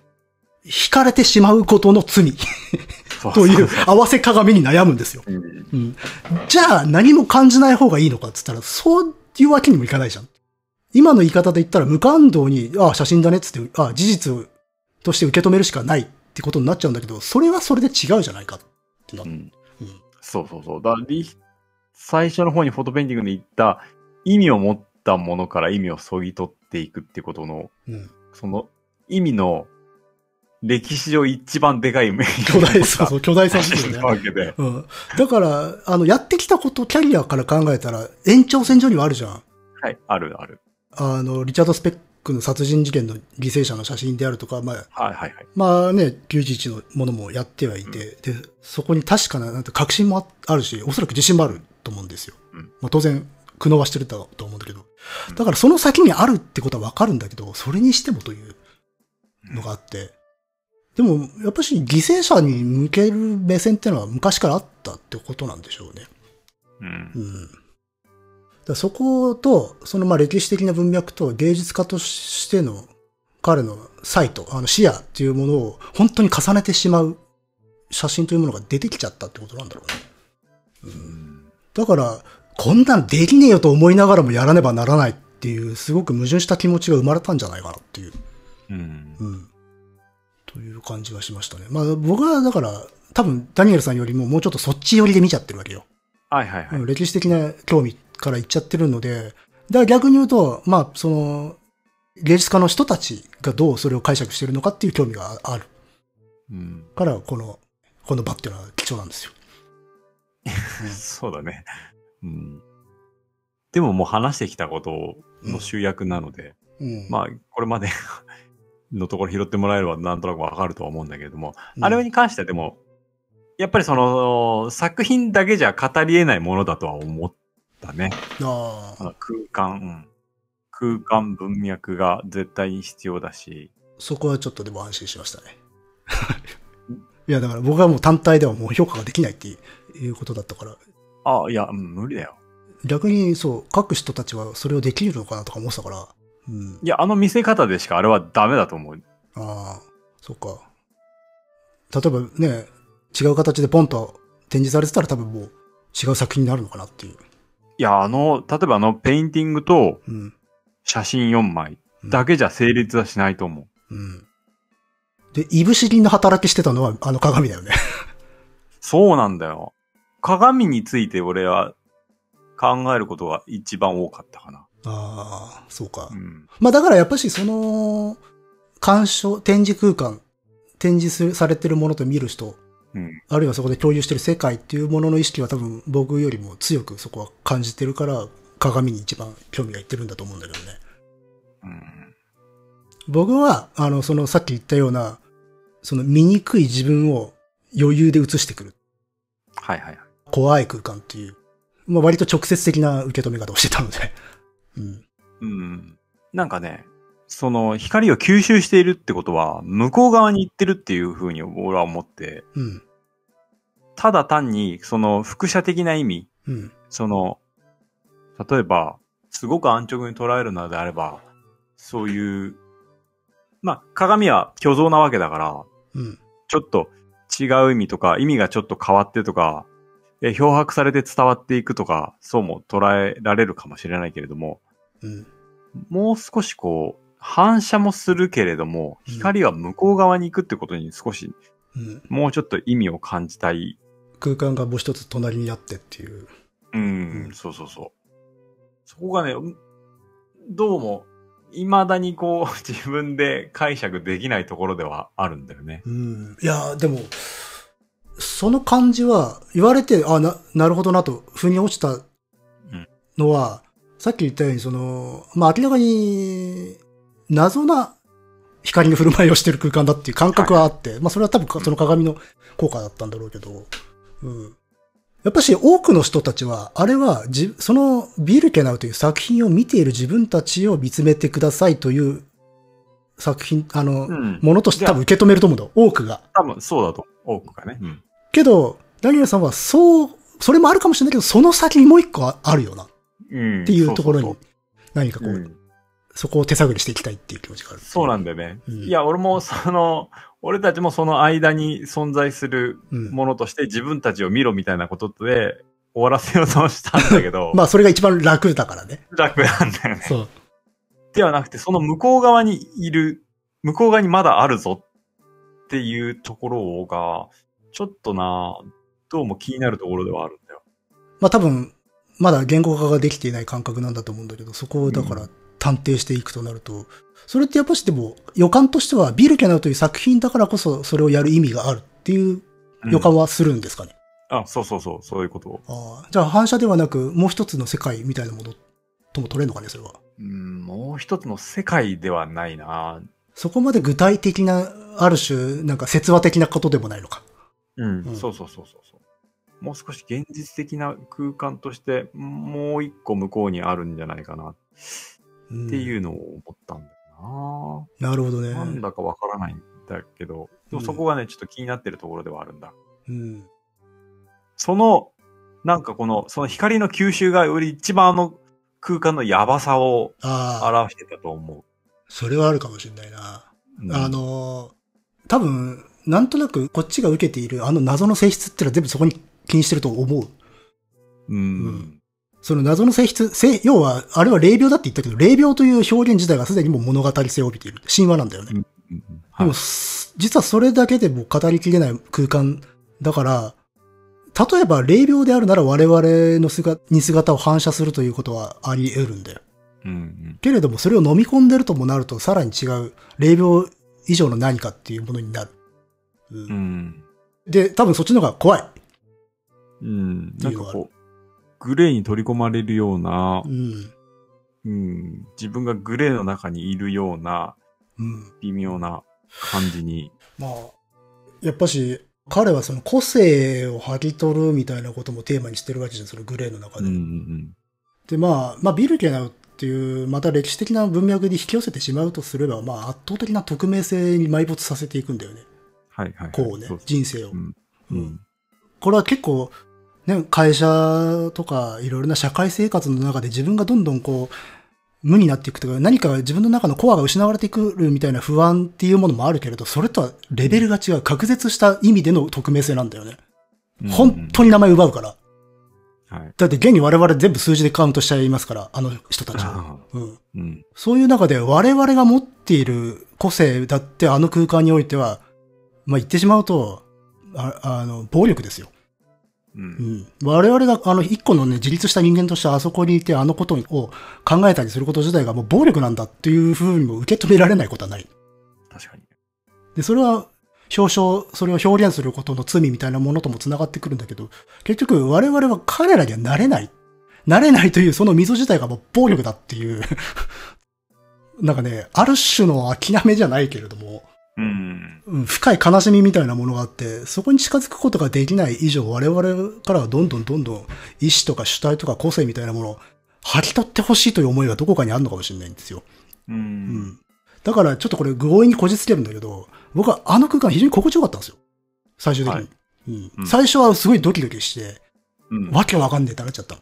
惹かれてしまうことの罪 *laughs* という合わせ鏡に悩むんですよ。うんうん。じゃあ何も感じない方がいいのかっつったら、そういうわけにもいかないじゃん。今の言い方で言ったら無感動に、ああ、写真だねっつって、ああ、事実として受け止めるしかないってことになっちゃうんだけど、それはそれで違うじゃないかってな。ううん。んそうそうそう。だリ最初の方にフォトペインティングで言った意味を持ったものから意味をそぎ取っていくってことの、うん。その意味の歴史上一番でかい面巨大、そうそう、*laughs* 巨大さですよね。わけで。うん。だから、あの、やってきたこと、キャリアから考えたら、延長線上にはあるじゃん。はい、あるある。あの、リチャード・スペックの殺人事件の犠牲者の写真であるとか、まあ、はいはいはい。まあね、911のものもやってはいて、で、そこに確かな、なんて確信もああるし、おそらく自信もあると思うんですよ。うんまあ当然、苦悩はしてると思うんだけど。だからその先にあるってことはわかるんだけど、それにしてもというのがあって。でも、やっぱし犠牲者に向ける目線っていうのは昔からあったってことなんでしょうね。うんう。ん。だそこと、そのまあ歴史的な文脈と芸術家としての彼のサイト、あの視野っていうものを本当に重ねてしまう写真というものが出てきちゃったってことなんだろうね。うんだから、こんなんできねえよと思いながらもやらねばならないっていう、すごく矛盾した気持ちが生まれたんじゃないかなっていう。うん。うん。という感じはしましたね。まあ僕はだから、多分ダニエルさんよりももうちょっとそっち寄りで見ちゃってるわけよ。はいはいはい。うん歴史的な興味から言っちゃってるので、だから逆に言うと、まあ、その、芸術家の人たちがどうそれを解釈してるのかっていう興味があるうん。から、この、この場っていうのは貴重なんですよ。*laughs* そうだね。うん。でももう話してきたことの集約なので、うん。まあ、これまでのところ拾ってもらえればなんとなくわかるとは思うんだけれども、うんあれに関してはでも、やっぱりその、作品だけじゃ語り得ないものだとは思ったね。あ空間、うん空間文脈が絶対に必要だし、そこはちょっとでも安心しましたね。*laughs* いや、だから僕はもう単体ではもう評価ができないっていうことだったから、あいや、うん無理だよ。逆にそう、書く人たちはそれをできるのかなとか思ってたから、うん。いや、あの見せ方でしかあれはダメだと思う。ああ、そっか。例えばね、違う形でポンと展示されてたら多分もう違う作品になるのかなっていう。いや、あの、例えばあの、ペインティングとうん。写真4枚だけじゃ成立はしないと思う。うん。で、いぶし銀の働きしてたのはあの鏡だよね。*laughs* そうなんだよ。鏡について俺は考えることが一番多かったかな。ああ、そうかう。ん。まあだからやっぱしその、鑑賞、展示空間、展示するされてるものと見る人、うん。あるいはそこで共有してる世界っていうものの意識は多分僕よりも強くそこは感じてるから、鏡に一番興味がいってるんだと思うんだけどね。うん。僕は、あの、そのさっき言ったような、その醜い自分を余裕で映してくる。はいはいはい。怖い空間っていう、まあ割と直接的な受け止め方をしてたので。うん。うん。なんかね、その光を吸収しているってことは、向こう側に行ってるっていうふうに俺は思って、うん。ただ単にその輻射的な意味、うん。その、例えば、すごく安直に捉えるのであれば、そういう、まあ、鏡は虚像なわけだから、うん。ちょっと違う意味とか、意味がちょっと変わってとか、え漂白されて伝わっていくとか、そうも捉えられるかもしれないけれども、うん。もう少しこう、反射もするけれども、うん光は向こう側に行くってことに少し、うん。もうちょっと意味を感じたい。空間がもう一つ隣にあってっていう。うん、うんそうそうそう。そこがね、どうも、未だにこう、自分で解釈できないところではあるんだよね。うん。いや、でも、その感じは、言われて、あ、な、なるほどなと、腑に落ちたのは、さっき言ったように、その、まあ、明らかに、謎な光の振る舞いをしてる空間だっていう感覚はあって、まあ、それは多分かその鏡の効果だったんだろうけど、うん。やっぱし多くの人たちは、あれはじ、そのビルケナウという作品を見ている自分たちを見つめてくださいという作品、あの、うん。ものとして多分受け止めると思うんだ。多くが。多分そうだと、多くがね。うん。けど、ダニエルさんはそう、それもあるかもしれないけど、その先にもう一個ああるよな。っうん。ていうところに何かこう、そこを手探りしていきたいっていう気持ちがある。そうなんだよね。うんいや、俺もその、俺たちもその間に存在するうん。ものとして自分たちを見ろみたいなことで終わらせようとしたんだけど、*laughs* まあ、それが一番楽だからね。楽なんだよね。そう。ではなくて、その向こう側にいる、向こう側にまだあるぞっていうところが、ちょっとな、どうも気になるところではあるんだよ。まあ多分、まだ言語化ができていない感覚なんだと思うんだけど、そこをだからう探偵していくとなると、それってやっぱしでも予感としてはビルケナウという作品だからこそそれをやる意味があるっていう予感はするんですかね？あ、そうそうそう、そういうことを。ああじゃあ反射ではなくもう一つの世界みたいなものとも取れるのかね、それは。うん、もう一つの世界ではないな。そこまで具体的な、ある種、なんか説話的なことでもないのか。うん、うんそうそうそうそう。もう少し現実的な空間として、もう一個向こうにあるんじゃないかなっうんていうのを思ったんだよなるほどね。な。なんだかわからないんだけど、でもそこがね、ちょっと気になってるところではあるんだ。うん。その、なんかこの、その光の吸収がより一番あの空間のやばさを表してたと思それはあるかもしれないな。う。うんあ、の、多分、なんとなくこっちが受けているあの謎の性質ってのは全部そこに気にしてると思う。うん。うんその謎の性質、性要は、あれは霊廟だって言ったけど、霊廟という表現自体がすでにもう物語性を帯びている。神話なんだよね。うんうんではいも、す実はそれだけでも語りきれない空間だから、例えば霊廟であるなら我々の姿に姿を反射するということはあり得るんだよ。うんうんけれども、それを飲み込んでるともなると、さらに違う霊廟以上の何かっていうものになる。うんうん。で、多分そっちの方が怖い。うん。ないかこう、グレーに取り込まれるようなう、ん。うん、自分がグレーの中にいるようなうん。微妙な感じに。まあ、やっぱし、彼はその個性を剥ぎ取るみたいなこともテーマにしてるわけじゃん、そのグレーの中で。うんうんで、まあ、まあ、ビルケナウっていう、また歴史的な文脈に引き寄せてしまうとすれば、まあ、圧倒的な匿名性に埋没させていくんだよね。はいはいはい。こうねそう、人生を。うん。ううんん。これは結構、ね、会社とかいろいろな社会生活の中で自分がどんどんこう、無になっていくとか、何か自分の中のコアが失われてくるみたいな不安っていうものもあるけれど、それとはレベルが違う、隔絶した意味での匿名性なんだよね。本当に名前奪うから。はい。だって現に我々全部数字でカウントしちゃいますから、あの人たちは。うん。うん。そういう中で我々が持っている個性だってあの空間においては、まあ、言ってしまうと、ああの、暴力ですよ。う。うんん。我々があの一個のね、自立した人間としてあそこにいてあのことを考えたりすること自体がもう暴力なんだっていうふうにも受け止められないことはない。確かに。で、それは表彰、それを表現することの罪みたいなものとも繋がってくるんだけど、結局我々は彼らにはなれない。なれないというその溝自体がもう暴力だっていう、*laughs* なんかね、ある種の諦めじゃないけれども、うん。うん深い悲しみみたいなものがあって、そこに近づくことができない以上、我々からはどんどんどんどん意志とか主体とか個性みたいなものを張り取ってほしいという思いがどこかにあるのかもしれないんですよ。う。うんん。だからちょっとこれ強引にこじつけるんだけど、僕はあの空間非常に心地よかったんですよ。最終的に。はいうんうん最初はすごいドキドキして、うん。わけわかんねえってなっちゃったの。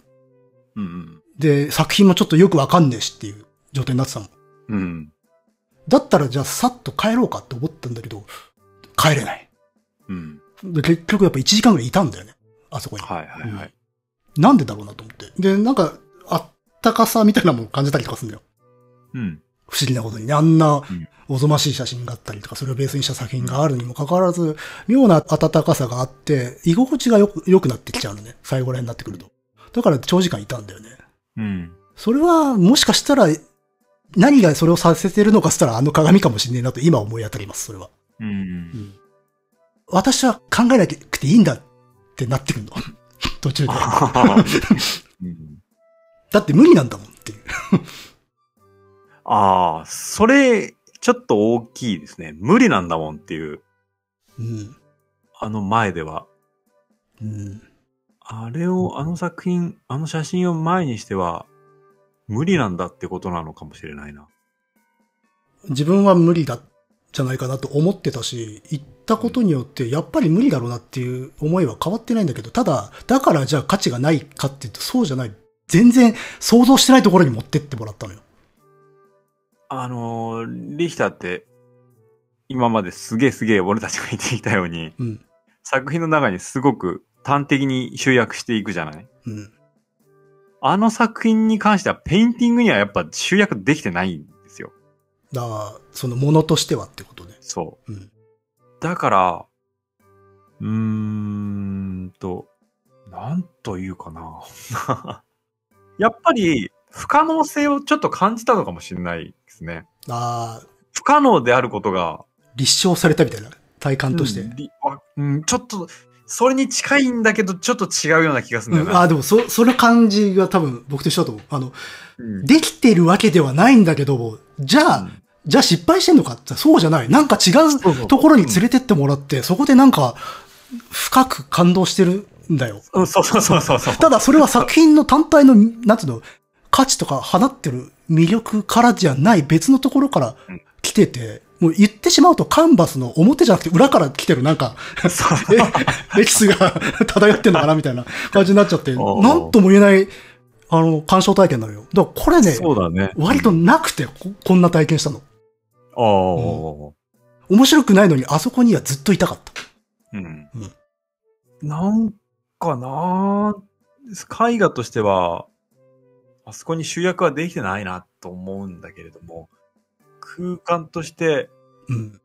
うん。で、作品もちょっとよくわかんねえしっていう状態になってたもん。うん。だったらじゃあさっと帰ろうかって思ったんだけど、帰れない。うん。で結局やっぱ1時間ぐらいいたんだよね。あそこに。はいはいはい。なんでだろうなと思って。で、なんか、あったかさみたいなものを感じたりとかするんだよ。うん。不思議なことにね。あんなん、おぞましい写真があったりとか、それをベースにした作品があるにもかかわらず、妙な温かさがあって、居心地がよく、良くなってきちゃうのね。最後ら辺になってくると。だから長時間いたんだよね。うん。それは、もしかしたら、何がそれをさせてるのかしたらあの鏡かもしれねえなと今思い当たります、それは。うん。私は考えなくていいんだってなってくるの。*laughs* 途中で。*laughs* うんだって無理なんだもんっていう。ああ、それ、ちょっと大きいですね。無理なんだもんっていう、うん。あの前では。うん。あれを、あの作品、あの写真を前にしては、無理なんだってことなのかもしれないな。自分は無理だ、じゃないかなと思ってたし、言ったことによって、やっぱり無理だろうなっていう思いは変わってないんだけど、ただ、だからじゃあ価値がないかっていうと、そうじゃない。全然想像してないところに持ってってもらったのよ。あのー、リヒターって、今まですげえすげえ俺たちが言ってきたように、うん。作品の中にすごく端的に集約していくじゃない？うん。あの作品に関しては、ペインティングにはやっぱ集約できてないんですよ。だから、そのものとしてはってことね。そう。うん。だから、うーんと、なんというかな。*laughs* やっぱり、不可能性をちょっと感じたのかもしれないですね。ああ、不可能であることが、立証されたみたいな体感として。うんうん、ちょっと、それに近いんだけど、ちょっと違うような気がするんだよな。うんああ、でも、そ、その感じが多分僕と一緒だと思う。あの、うんできてるわけではないんだけど、じゃあ、うんじゃあ失敗してんのかってそうじゃない。なんか違そうところに連れてってもらって、そこでなんか深く感動してるんだよ。うんそうそうそうそうそう。ただそれは作品の単体の、なんつうの、価値とか放ってる魅力からじゃない別のところからうん来てて、もう言ってしまうとカンバスの表じゃなくて裏から来てるなんか、そう *laughs* え、エキスが漂ってんのかなみたいな感じになっちゃって、なんとも言えない、あの、鑑賞体験なのよ。だからこれね、そうだね。割となくてこ、こんな体験したの。ああ、面白くないのにあそこにはずっといたかった。うんうん。なんかな絵画としては、あそこに集約はできてないなと思うんだけれども、空間として、うん。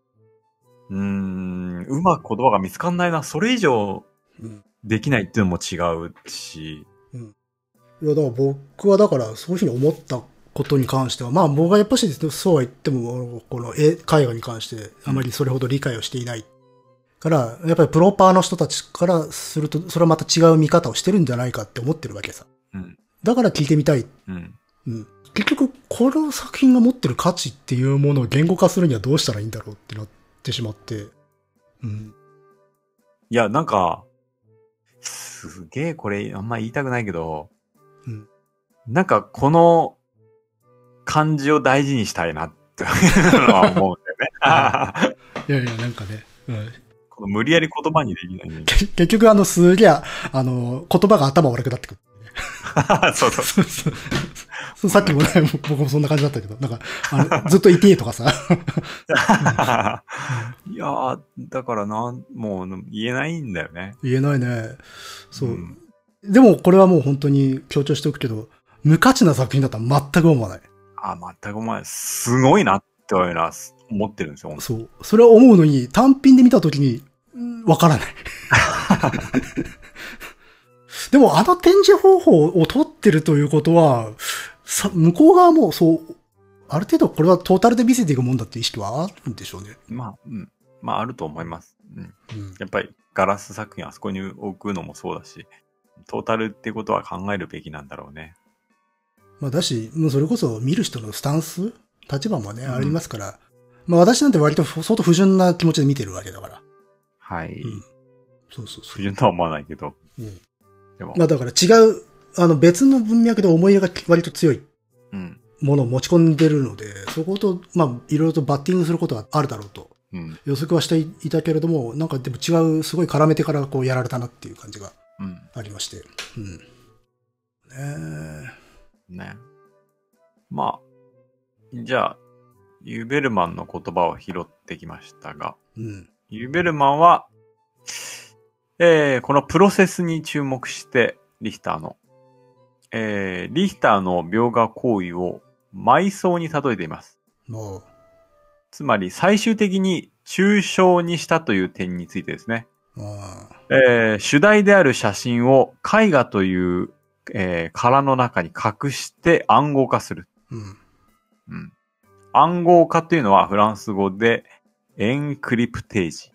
うーん、うまく言葉が見つかんないな。それ以上うん。できないっていうのも違うし、いや、だから僕はだからそういうふうに思ったことに関しては、まあ僕はやっぱしそうは言っても、この絵、絵画に関してあまりそれほど理解をしていない。から、やっぱりプロパーの人たちからすると、それはまた違う見方をしてるんじゃないかって思ってるわけさ。うん。だから聞いてみたい。うん。うん。結局、この作品が持ってる価値っていうものを言語化するにはどうしたらいいんだろうってなってしまって。うん。いや、なんか、すげえこれあんま言いたくないけど、うんなんかこの感じを大事にしたいなって思うんだよね。*laughs* いやいや、なんかね。うんこの無理やり言葉にできないね。け結局あの、すげえ、あの、言葉が頭悪くなってくる。*laughs* そうそう。そうさっきもね、僕もそんな感じだったけど、なんか、あのずっといてとかさ。*laughs* いやー、だからなん、もう言えないんだよね。言えないね。そう。んでも、これはもう本当に強調しておくけど、無価値な作品だったら全く思わない。あ、全くお前、すごいなっていうのは思ってるんですよ。そう。それは思うのに、単品で見たときに、うんわからない。*laughs* でも、あの展示方法を取ってるということは、さ、向こう側もそう、ある程度これはトータルで見せていくもんだっていう意識はあるんでしょうね。まあ、うん。まあ、あると思います。うん。うん。やっぱり、ガラス作品あそこに置くのもそうだし、トータルってことは考えるべきなんだろうね。まあだし、もうそれこそ見る人のスタンス立場もね、うんありますから。まあ私なんて割と相当不純な気持ちで見てるわけだから。はい。うんそうそうそ不純とは思わないけど。う。うん。でも、まあだから違う、あの別の文脈で思い入れが割と強いうん。ものを持ち込んでるので、そこと、まあいろいろとバッティングすることはあるだろうとうん。予測はしていたけれども、なんかでも違う、すごい絡めてからこうやられたなっていう感じがうん。ありまして。うん。ねね。まあ、じゃあ、ユーベルマンの言葉を拾ってきましたが、え。うん。ユーベルマンは、えー、このプロセスに注目して、リヒターの、えー、リヒターの描画行為を埋葬に例えています。もつまり、最終的に抽象にしたという点についてですね。えー主題である写真を絵画という、えー殻の中に隠して暗号化する。うん。うん。暗号化というのはフランス語でエンクリプテージ。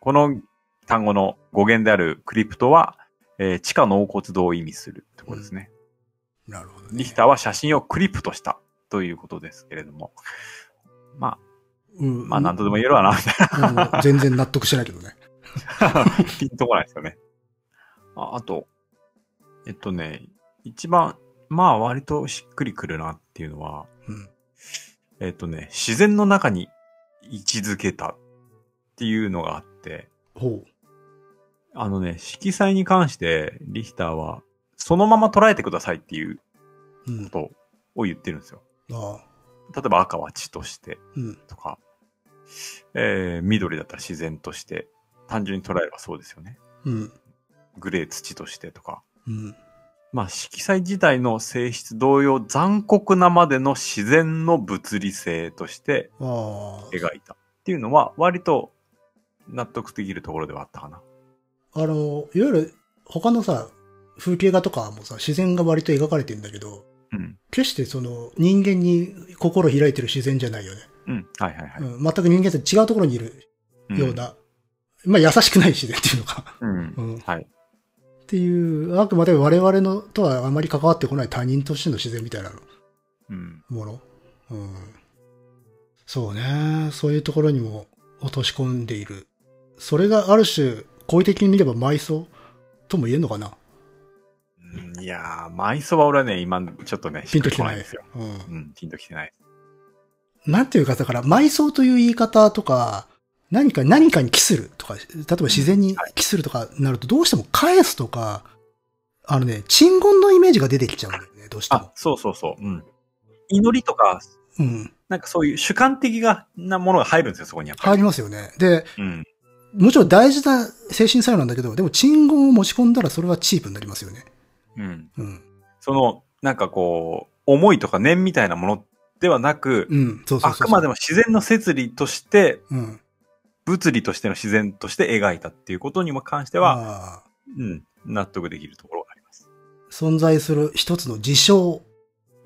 この単語の語源であるクリプトは、えー地下納骨堂を意味するところですね。なるほど、ね。リヒターは写真をクリプトしたということですけれども。まうん。あ、まあなんとでも言えるわな、みたいうん全然納得してないけどね。な。*laughs* ピンとこないですよね。ああと、えっとね、一番、まあ割としっくりくるなっていうのは、うん。えっ、とね、自然の中に位置づけたっていうのがあって、ほあのね、色彩に関してリヒターは、そのまま捉えてくださいっていうう。うん。ことを言ってるんですよ。ああ。例えば赤は血としてうん。とか、えー、緑だったら自然として、単純に捉えればそうですよね。うん。グレー土としてとか。うん。まあ、色彩自体の性質同様残酷なまでの自然の物理性として。描いたっていうのは割と納得できるところではあったかな。あの、いわゆる他のさ、風景画とかもさ、自然が割と描かれてんだけど、うん。決してその人間に心開いてる自然じゃないよね。うん。はいはいはい。うん、全く人間と違うところにいるような、まあ優しくない自然っていうのか。うん。うんはい。っていう、あくまで我々のとはあまり関わってこない他人としての自然みたいなうん。もの。うん。そうね。そういうところにも落とし込んでいる。それがある種、好意的に見れば埋葬とも言えるのかな？うんいやー、埋葬は俺はね、今、ちょっとね、ピンときてないですよ。うん。うん、ピンときてない。なんていうか、だから、埋葬という言い方とか、何か、何かに帰するとか、例えば自然に帰するとかなると、どうしても返すとか、あのね、鎮魂のイメージが出てきちゃうんだよね、どうしてあも、。そうそうそう。うん。祈りとか、うん。なんかそういう主観的なものが入るんですよ、そこにやっぱり。入りますよね。で、うん。もちろん大事な精神作用なんだけど、でも鎮魂を持ち込んだらそれはチープになりますよね。うん。うん。その、なんかこう、思いとか念みたいなものではなく、うん、そうそうそうそう。あくまでも自然の摂理として、うん。物理としての自然として描いたっていうことにも関しては、うん、納得できるところがあります。存在する一つの事象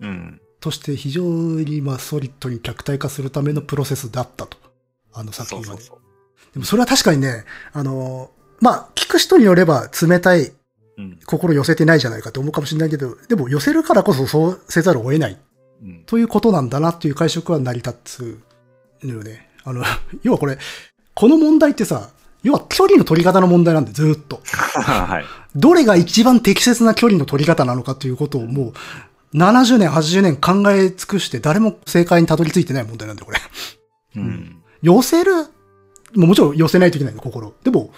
うん。として非常にまあソリッドに客体化するためのプロセスだったと。あの作品はね。そうそうそう。でもそれは確かにね、あの、まあ、聞く人によれば冷たいうん。心寄せてないじゃないかと思うかもしれないけど、でも寄せるからこそそうせざるを得ないうん。ということなんだなっていう解釈は成り立つのよね。あの、*laughs* 要はこれ、この問題ってさ、要は距離の取り方の問題なんで、ずーっと。*laughs* はい。どれが一番適切な距離の取り方なのかということをもう、70年、80年考え尽くして誰も正解にたどり着いてない問題なんだよ、これ。うん。寄せる、もちろん寄せないといけないの、心。でも、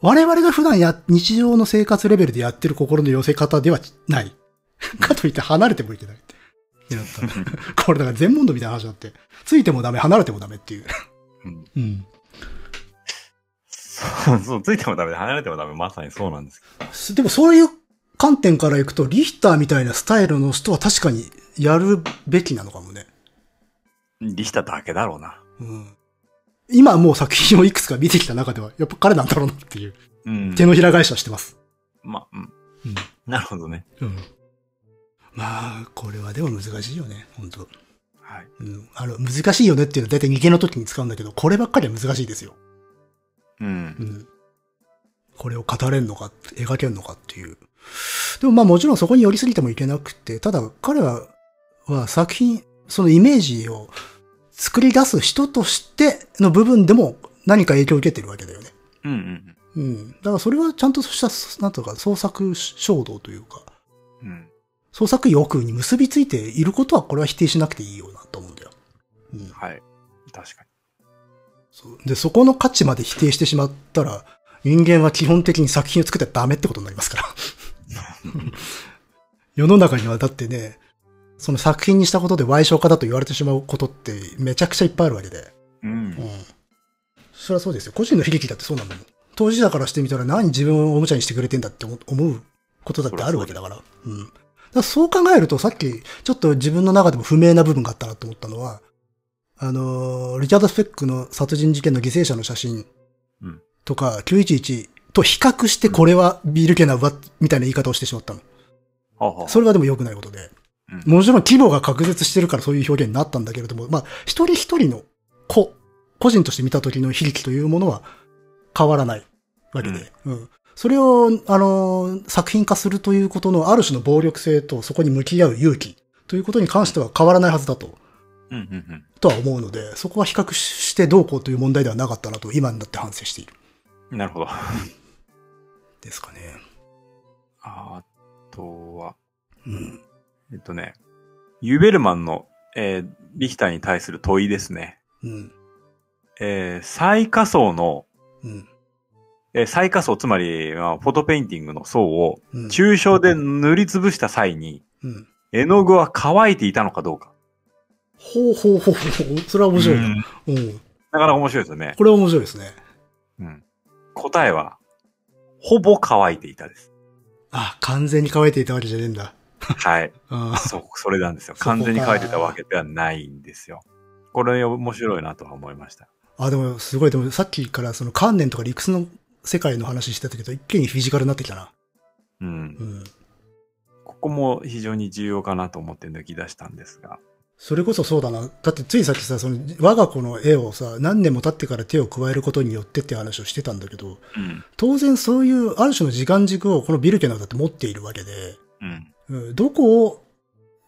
我々が普段や、日常の生活レベルでやってる心の寄せ方ではない。*laughs* かといって離れてもいけないって。*laughs* やった。これだから全問答みたいな話だって。ついてもダメ、離れてもダメっていう。うんうん。そう、ついてもダメで離れてもダメ。まさにそうなんですけでもそういう観点からいくと、リヒターみたいなスタイルの人は確かにやるべきなのかもね。ど。リヒタだけだろうな。うん。今もう作品をいくつか見てきた中では、やっぱ彼なんだろうなっていう、うん。手のひら返しはしてます。まあ、うん。うん。なるほどね。うん。まあ、これはでも難しいよね、本当はい。うん。あの、難しいよねっていうのは大体逃げの時に使うんだけど、こればっかりは難しいですよ。うんう。ん。これを語れんのか、描けんのかっていう。でもまあもちろんそこに寄りすぎてもいけなくて、ただ彼らは作品、そのイメージを作り出す人としての部分でも何か影響を受けてるわけだよね。うんうんうん。だからそれはちゃんとした、なんとか創作衝動というか、うん。うん。創作欲に結びついていることはこれは否定しなくていいよなと思うんだよ。うん。はい。確かそうで、そこの価値まで否定してしまったら、人間は基本的に作品を作ってはダメってことになりますから。*laughs* 世の中にはだってね、その作品にしたことで賠償化だと言われてしまうことってめちゃくちゃいっぱいあるわけで。に。う。うんん。それはそうですよ。個人の悲劇だってそうなもん。当事者からしてみたら何自分をおもちゃにしてくれてんだって思思うことだってあるわけだから。うん。だそう考えるとさっきちょっと自分の中でも不明な部分があったなと思ったのは、あのーリチャード・スペックの殺人事件の犠牲者の写真うんとか、911と比較してこれはビール・ケナウはみたいな言い方をしてしまったの。それはでも良くないことで。うんもちろん規模が確絶してるからそういう表現になったんだけれども、まあ、一人一人の個、個人として見た時の悲劇というものは変わらないわけで。うん。それを、あの、作品化するということのある種の暴力性とそこに向き合う勇気ということに関しては変わらないはずだと、うんうんうん。とは思うので、そこは比較してどうこうという問題ではなかったなと今になって反省している。なるほど。ですかね。あとは、うん。えっとね、ユーベルマンの、えーリヒターに対する問いですね。うん。えー最下層の、うん。えー最下層、つまり、まあフォトペインティングの層を、うん。抽象で塗りつぶした際に、うん。絵の具は乾いていたのかどうか。ほうほうほうほう。それは面白いな。うんうん。なかなか面白いですよね。これは面白いですね。うん。答えは、ほぼ乾いていたです。あ、完全に乾いていたわけじゃねえんだ。はい。あそ、それなんですよ。完全に乾いてたわけではないんですよ。これ面白いなとは思いました。あ、でもすごい、でもさっきからその観念とか理屈の世界の話してたけど、一気にフィジカルになってきたな。うんう。ん。ここも非常に重要かなと思って抜き出したんですが。それこそそうだな。だってついさっきさ、その我が子の絵をさ、何年も経ってから手を加えることによってって話をしてたんだけど、うん。当然そういうある種の時間軸をこのビルケナウだって持っているわけで、うん。うん、どこを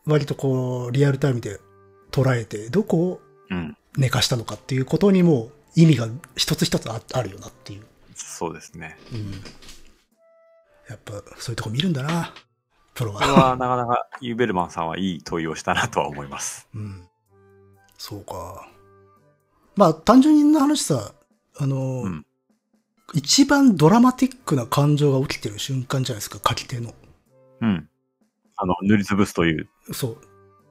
割とこうリアルタイムで捉えて、どこをうん。寝かしたのかっていうことにも意味が一つ一つああるよなっていう。そうですね。うん。やっぱそういうとこ見るんだな、プロこれは。はなかなかユーベルマンさんはいい問いをしたなとは思います。うん。そうか。まあ単純な話さ、あの、うん一番ドラマティックな感情が起きてる瞬間じゃないですか、書き手の。うん。あの、塗りつぶすというそう。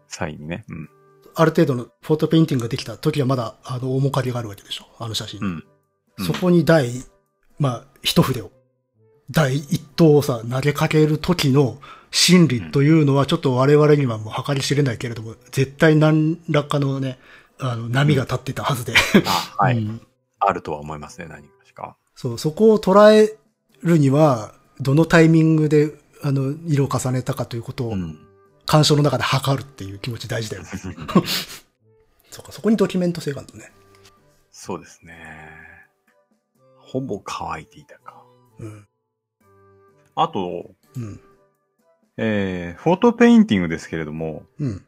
際にね。うん。ある程度のフォトペインティングができた時はまだ、あの、面影があるわけでしょ、あの写真。うん。うんそこに第、まあ、一筆を、第一刀をさ、投げかける時の心理というのはちょっと我々にはもう計り知れないけれども、絶対何らかのね、あの、波が立ってたはずで。あ、はい、うんあるとは思いますね、何かしか。そう、そこを捉えるには、どのタイミングで、あの、色を重ねたかということを、うん。鑑賞の中で測るっていう気持ち大事だよね。*laughs* そうか、そこにドキュメント性があるのね。そうですね。ほぼ乾いていたか。うん。あと、うん。えー、フォトペインティングですけれども、うん。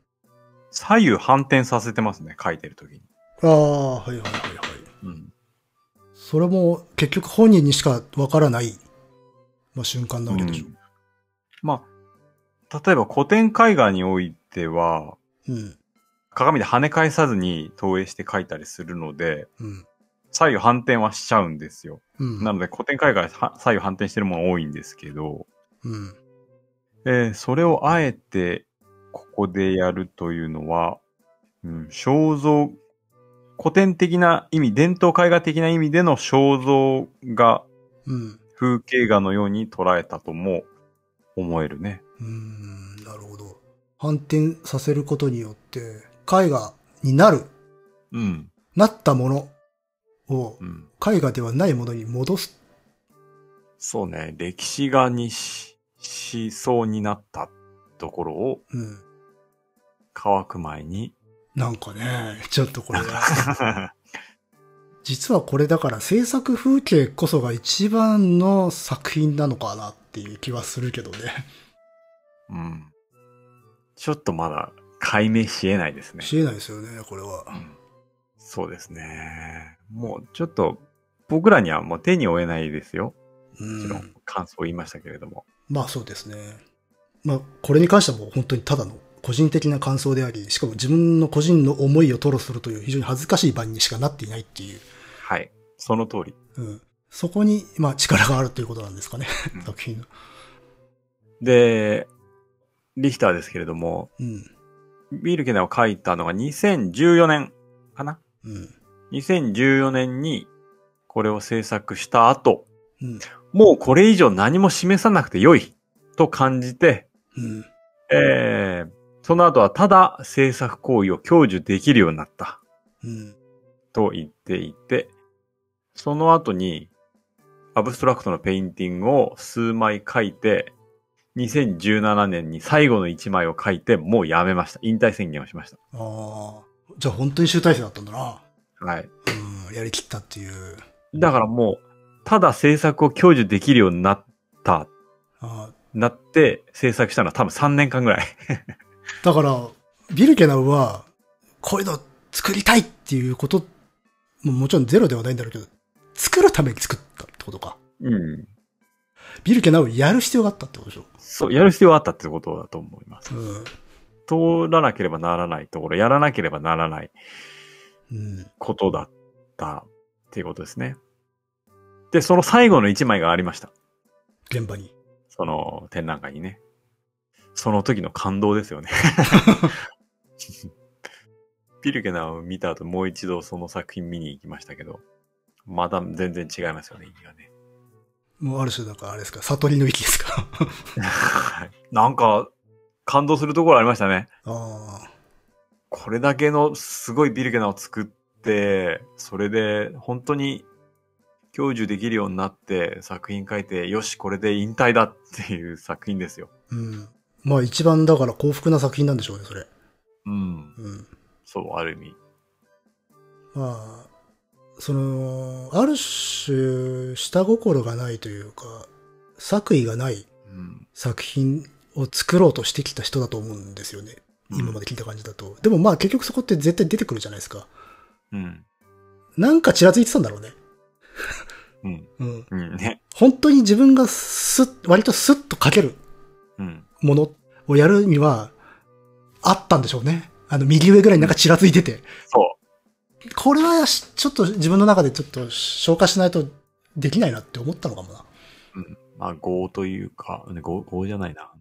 左右反転させてますね、書いてるときに。ああ、はいはいはいはい。うん。それも結局本人にしかわからない、まあ、瞬間なわけでしょ。まあ、例えば古典絵画においては、うん。鏡で跳ね返さずに投影して描いたりするので、うん。左右反転はしちゃうんですよ。うん。なので古典絵画は左右反転してるもの多いんですけど、うん。えーそれをあえてここでやるというのは、うん、肖像、古典的な意味、伝統絵画的な意味での肖像画、うん。風景画のように捉えたとも思えるね。うーん、なるほど。反転させることによって、絵画になる、うん。なったものをうん。絵画ではないものに戻す。そうね、歴史画にし、しそうになったところをうん。乾く前に、なんかね、ちょっとこれ、*laughs* 実はこれだから制作風景こそが一番の作品なのかなっていう気はするけどね。うん。ちょっとまだ解明し得ないですね。知れないですよね、これは。うんそうですね。もうちょっと、僕らにはもう手に負えないですよ。うもちろんん。感想を言いましたけれども。まあそうですね。まあこれに関してはもう本当にただの個人的な感想であり、しかも自分の個人の思いを吐露するという非常に恥ずかしい場にしかなっていないっていう。はい。その通り。うん。そこに、まあ力があるということなんですかねうん。作品の。で、リヒターですけれども、うん。ビールケナを書いたのが2014年かな？うん。2014年にこれを制作した後、うん。もうこれ以上何も示さなくてよいと感じて、うん。えー、その後はただ制作行為を享受できるようになったうん。と言っていて、その後にアブストラクトのペインティングを数枚描いて、2017年に最後の1枚を描いて、もうやめました。引退宣言をしました。ああ。じゃあ本当に集大成だったんだな。はい。うん。やりきったっていう。だからもう、ただ制作を享受できるようになった、あーなって制作したのは多分3年間ぐらい。だから、ビルケナウは、こういうの作りたいっていうこと、ももちろんゼロではないんだろうけど、作るために作ったってことか。うん。ビルケナウやる必要があったってことでしょ。そう、やる必要はあったってことだと思います。うん。通らなければならないところ、やらなければならないうん。ことだったっていうことですね。で、その最後の1枚がありました。現場に。その展覧会にね。その時の感動ですよね。*laughs* ピルケナを見た後もう一度その作品見に行きましたけど、また全然違いますよね、意味がね。もうある種なんかあれですか、悟りの域ですか？は *laughs* いなんか、感動するところありましたね。これだけのすごいビルケナを作って、それで本当に享受できるようになって作品書いて、よし、これで引退だっていう作品ですよ。うん。まあ一番だから幸福な作品なんでしょうね、それ。うん。うん。そう、ある意味。まあ、その、ある種、下心がないというか、作為がないうん。作品を作ろうとしてきた人だと思うんですよね。今まで聞いた感じだと。でもまあ結局そこって絶対出てくるじゃないですか。うん。なんかちらついてたんだろうね。うん。うん。うん。ね。本当に自分がすっ、割とスッと書けるうん。ものをやるには、あったんでしょうね。あの、右上ぐらいになんかちらついてて。そこれはしちょっと自分の中でちょっと消化しないとできないなって思ったのかもな。う。うん。まあ、業というか、ね、業、業じゃないな。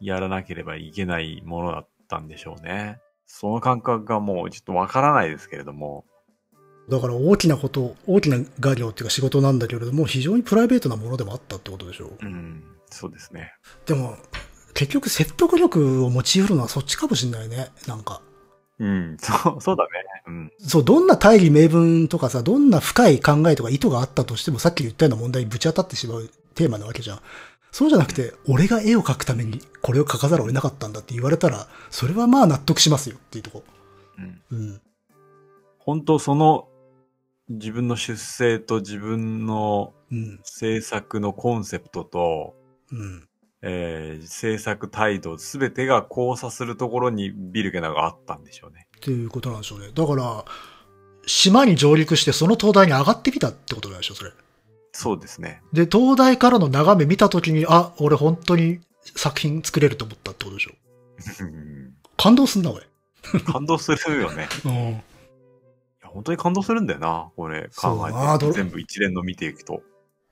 やらなければいけないものだったんでしょうね。その感覚がもうちょっとわからないですけれども。だから大きなこと、大きな画業っていうか仕事なんだけれども、非常にプライベートなものでもあったってことでしょう。うん。そうですね。でも、結局説得力を用いるのはそっちかもしんないね。なんか。うん。*laughs* そう、そうだね。うん。そう、どんな大義名分とかさ、どんな深い考えとか意図があったとしても、さっき言ったような問題にぶち当たってしまうテーマなわけじゃん。そうじゃなくて、俺が絵を描くためにこれを描かざるを得なかったんだって言われたら、それはまあ納得しますよっていうとこ。うん。うん。本当その自分の出生と自分のうん。制作のコンセプトと、うん。えー制作態度すべてが交差するところにビルケナがあったんでしょうね。っていうことなんでしょうね。だから、島に上陸してその灯台に上がってみたってことなんでしょ、それ。そうですね。で、灯台からの眺め見たときに、あ、俺本当に作品作れると思ったってことでしょ。う *laughs* ん感動すんな、俺。感動するよね。*laughs* うん。いや本当に感動するんだよな、これ考えて。全部一連の見ていくと。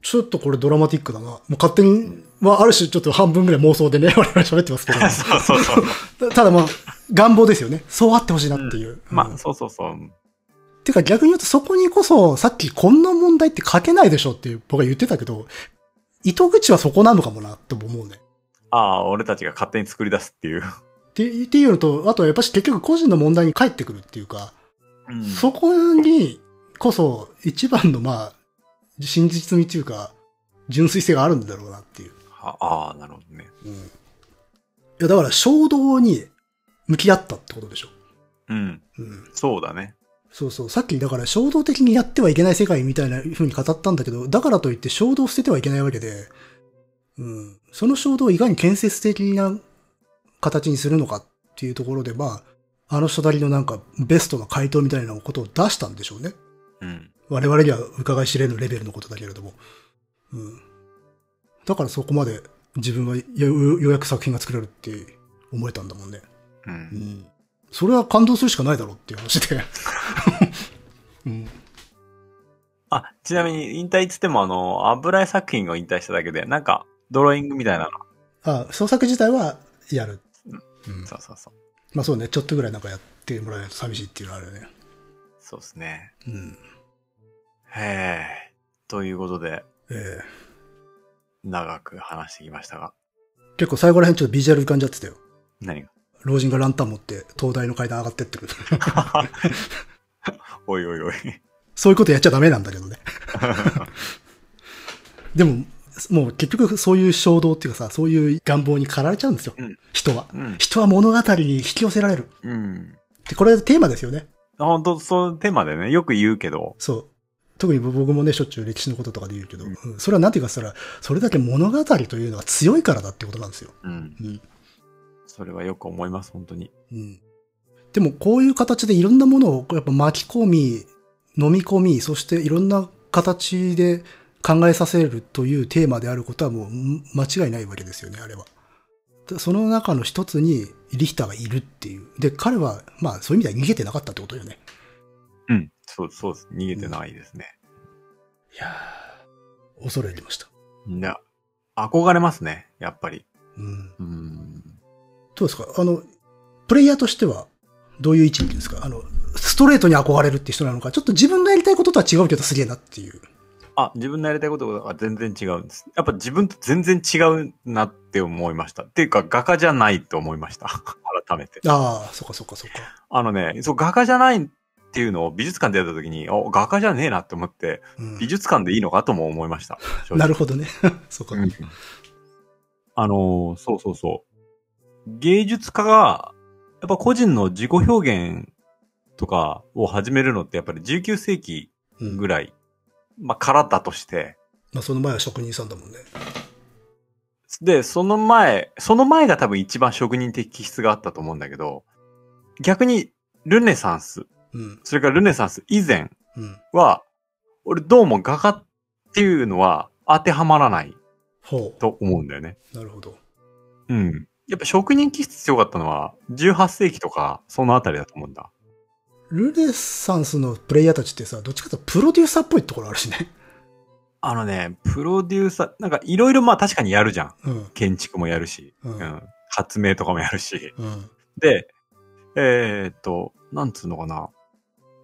ちょっとこれドラマティックだな。もう勝手に、まあ、ある種ちょっと半分ぐらい妄想でね、*laughs* 我々喋ってますけど。*laughs* そうそうそう。*laughs* ただまあ、願望ですよね。そうあってほしいなっていう。うんまあ、そうそうそう。てか逆に言うとそこにこそ、さっきこんな問題って書けないでしょっていう僕は言ってたけど、糸口はそこなのかもなって思うね。ああ、俺たちが勝手に作り出すっていう。ってっていうのと、あとはやっぱし結局個人の問題に返ってくるっていうか、うんそこにこそ一番のまあ、真実味というか、純粋性があるんだろうなっていう。ああー、なるほどね。うん。いやだから衝動に向き合ったってことでしょ。うん。うん。そうだね。そうそう。さっきだから衝動的にやってはいけない世界みたいな風に語ったんだけど、だからといって衝動を捨ててはいけないわけで、うん。その衝動をいかに建設的な形にするのかっていうところで、まあ、あの人なりのなんかベストな回答みたいなことを出したんでしょうね。うん。我々には伺い知れぬレベルのことだけれども。うん。だからそこまで自分はよようやく作品が作れるって思えたんだもんね。う。うんん。それは感動するしかないだろうっていう話で。*laughs* うん。あ、ちなみに引退っつってもあの、油絵作品を引退しただけで、なんか、ドローイングみたいなの。あ、創作自体はやる。うん。そうそうそう。まあそうね、ちょっとぐらいなんかやってもらえないと寂しいっていうのはあるよね。そうですね。うん。へえ。ということで、ええ長く話してきましたが。結構最後ら辺ちょっとビジュアル浮かんじゃってたよ。何が？老人がランタン持って東大の階段上がってってる。*laughs* おいおいおい。そういうことやっちゃダメなんだけどね。*laughs* でも、もう結局そういう衝動っていうかさ、そういう願望に駆られちゃうんですよ。うん人は。うん。人は物語に引き寄せられる。うん。で、これテーマですよね。本当そういうテーマでね、よく言うけど、そう。特に僕もね、しょっちゅう歴史のこととかで言うけど、うんうんそれはなんていうかそしたら、それだけ物語というのが強いからだってことなんですよ。うん。うん。それはよく思います、本当に。うん。でもこういう形でいろんなものをやっぱ巻き込み、飲み込み、そしていろんな形で考えさせるというテーマであることはもうん間違いないわけですよね、あれは。でその中の一つにリヒターがいるっていう。で、彼は、まあそういう意味では逃げてなかったってことよね。うん。そう、そうです。逃げてないですね。いやー、恐れ入りました。みんな、憧れますね、やっぱり。うん。うん。どうですか？あの、プレイヤーとしては、どういう位置にいるんですか？あの、ストレートに憧れるって人なのか、ちょっと自分のやりたいこととは違うけどすげえなっていう。あ、自分のやりたいことが全然違うんです。やっぱ自分と全然違うなって思いました。っていうか、画家じゃないと思いました。*laughs* 改めて。ああ、そっかそっかそっか。あのね、そう、画家じゃないっていうのを美術館でやった時に、お、画家じゃねえなって思って、うん美術館でいいのかとも思いました。なるほどね。*laughs* そっか。うんあのーそうそうそう。芸術家が、やっぱ個人の自己表現とかを始めるのってやっぱり19世紀うんぐらい、まあ、からだとして、まあ、その前は職人さんだもんね。で、その前、その前が多分一番職人的気質があったと思うんだけど、逆にルネサンス、うん。それからルネサンス以前うん。は、俺どうも画家っていうのは当てはまらないほと思うんだよね。う。なるほど。うん。やっぱ職人気質強かったのは18世紀とかそのあたりだと思うんだ。ルネサンスのプレイヤーたちってさ、どっちかというとプロデューサーっぽいところあるしね。あのね、プロデューサー、なんかいろいろまあ確かにやるじゃん。うん。建築もやるし、う。うんん。発明とかもやるし。うん。で、えーっと、なんつうのかな。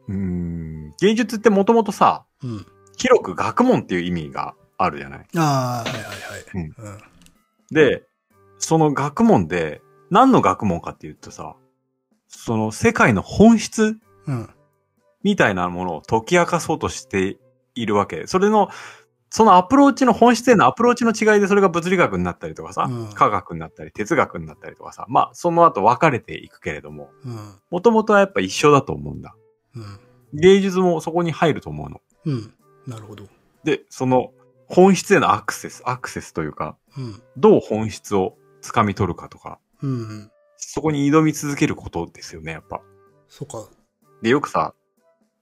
うーん、芸術ってもともとさ、うん。広く学問っていう意味があるじゃない？ああ、はいはいはい。うんうん。で、その学問で、何の学問かっていうとさ、その世界の本質うん。みたいなものを解き明かそうとしているわけ。それの、そのアプローチの本質へのアプローチの違いでそれが物理学になったりとかさ、うん科学になったり哲学になったりとかさ、まあその後分かれていくけれども、うん。もともとはやっぱ一緒だと思うんだ。うん。芸術もそこに入ると思うの。うん。なるほど。で、その本質へのアクセス、アクセスというか、うん。どう本質を掴み取るかとか、うんうん。そこに挑み続けることですよね、やっぱ。そっか。で、よくさ、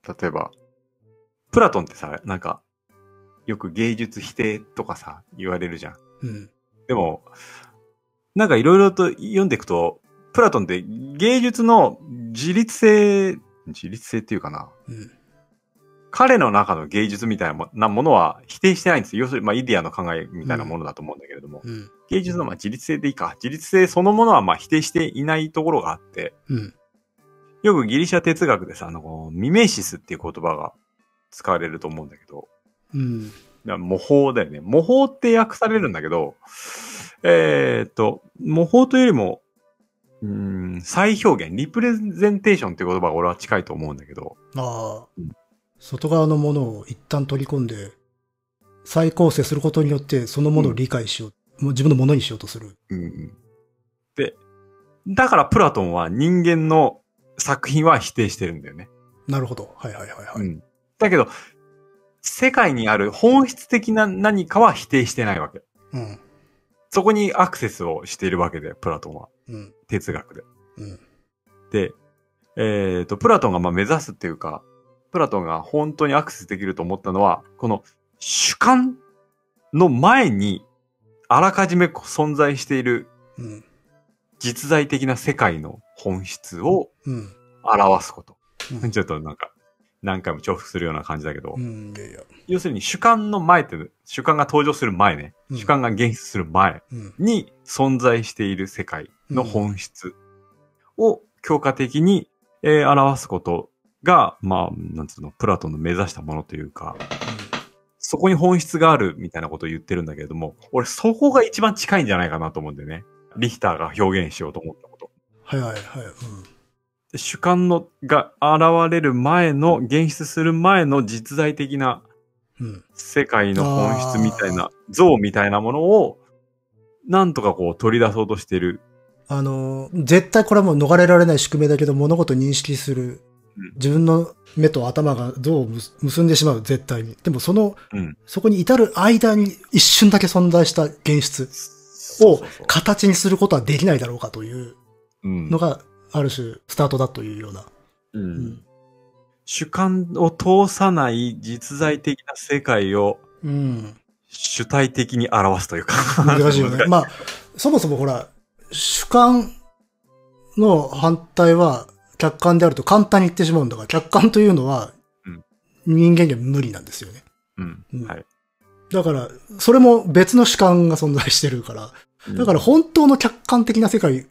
例えば、プラトンってさ、なんか、よく芸術否定とかさ、言われるじゃん。うん。でも、なんかいろいろと読んでいくと、プラトンって芸術の自律性、自律性っていうかな。うん。彼の中の芸術みたいなものは否定してないんですよ。要するに、まあ、イデアの考えみたいなものだと思うんだけれども、うん。芸術のまあ自律性でいいか。自律性そのものはまあ否定していないところがあって、うん。よくギリシャ哲学でさ、あの、ミメシスっていう言葉が使われると思うんだけど、うん。模倣だよね。模倣って訳されるんだけど、えーっと、模倣というよりも、うーん、再表現、リプレゼンテーションっていう言葉が俺は近いと思うんだけど、ああうん。外側のものを一旦取り込んで、再構成することによって、そのものを理解しよう。もう自分のものにしようとする。うんうん。で、だからプラトンは人間の作品は否定してるんだよね。なるほど。はいはいはいはい。うん。だけど、世界にある本質的な何かは否定してないわけ。うん。そこにアクセスをしているわけで、プラトンは。うん。哲学で。うん。で、えっ、と、プラトンがまあ目指すっていうか、プラトンが本当にアクセスできると思ったのは、この主観の前にあらかじめ存在しているうん。実在的な世界の本質をうん。表すこと。うんちょっとなんか、何回も重複するような感じだけど、うん。いやいや。要するに主観の前って、主観が登場する前ね、うん主観が現出する前うん。に存在している世界の本質を強化的に、えー表すことが、まあ、なんつうの、プラトンの目指したものというか、そこに本質があるみたいなことを言ってるんだけれども、俺そこが一番近いんじゃないかなと思うんだよね。リヒターが表現しようと思ったこと。はいはいはい。で主観のが現れる前の、現出する前の実在的な。世界の本質みたいな、像みたいなものを、なんとかこう取り出そうとしてる。あの、絶対これはもう逃れられない宿命だけど、物事を認識するうん。自分の目と頭が像を結結んでしまう、絶対に。でもその、うん。そこに至る間に一瞬だけ存在した現実を形にすることはできないだろうかといううんのが、ある種、スタートだというような。う。うん主観を通さない実在的な世界をうん。主体的に表すというか。難しいよね。*laughs* まあ、そもそもほら、主観の反対は客観であると簡単に言ってしまうんだから、客観というのはうん人間には無理なんですよね。うんうんはい。だから、それも別の主観が存在してるから、だから本当の客観的な世界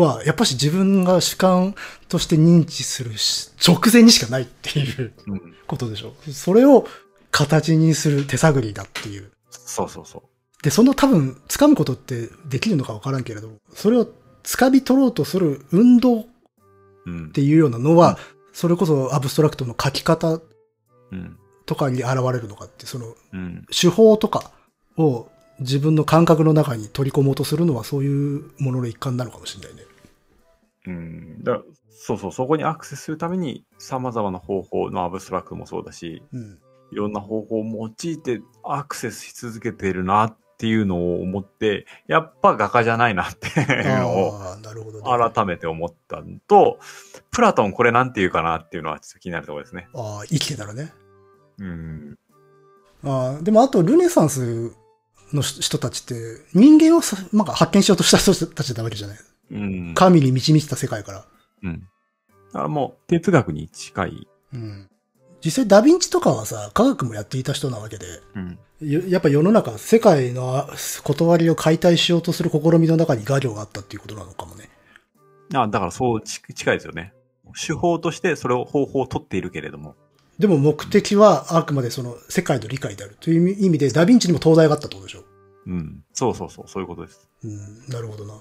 は、やっぱし自分が主観として認知するし直前にしかないっていううん、ことでしょ。それを形にする手探りだっていう。そうそうそで、その多分、掴むことってできるのかわからんけれど、それを掴み取ろうとする運動っう。うんていうようなのは、それこそアブストラクトの書き方うん。とかに現れるのかって、そのうん。手法とかを自分の感覚の中に取り込もうとするのはそういうものの一環なのかもしれないね。うん。だそうそう、そこにアクセスするために様々な方法のアブストラクトもそうだし、うん。いろんな方法を用いてアクセスし続けてるなっていうのを思って、やっぱ画家じゃないなっていうのを。改めて思ったのと、プラトンこれなんて言うかなっていうのはちょっと気になるところですね。ああ、生きてたらね。うん。ああ、でもあとルネサンスの人たちって人間をさなんか発見しようとした人たちなわけじゃない。うん。神に導いてた世界から。うん。だからもう哲学に近い。うん。実際ダヴィンチとかはさ、科学もやっていた人なわけで、うん。よやっぱ世の中、世界の断りを解体しようとする試みの中に画量があったっていうことなのかもね。あだからそうち近いですよね。手法としてそれを方法を取っているけれども。でも目的はあくまでその世界の理解であるという意味で、ダヴィンチにも東大があったってことでしょ。うん。そうそうそう、そういうことです。うん、なるほどな。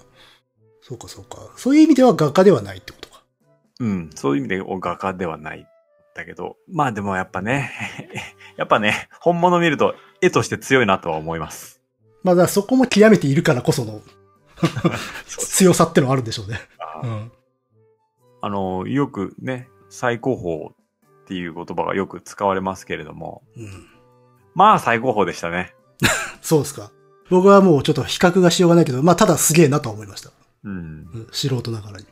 そうかそうか。そういう意味では画家ではないってことか。うん。そういう意味で画家ではない。だけど、まあでもやっぱね、*laughs* やっぱね、本物見ると絵として強いなとは思います。まあだそこも極めているからこその強さってのはあるんでしょうね。あうん。あの、よくね、最高峰っていう言葉がよく使われますけれども、うん。まあ最高峰でしたね。*laughs* そうですか。僕はもうちょっと比較がしようがないけど、まあただすげえなとは思いました。うん。うん素人ながらに。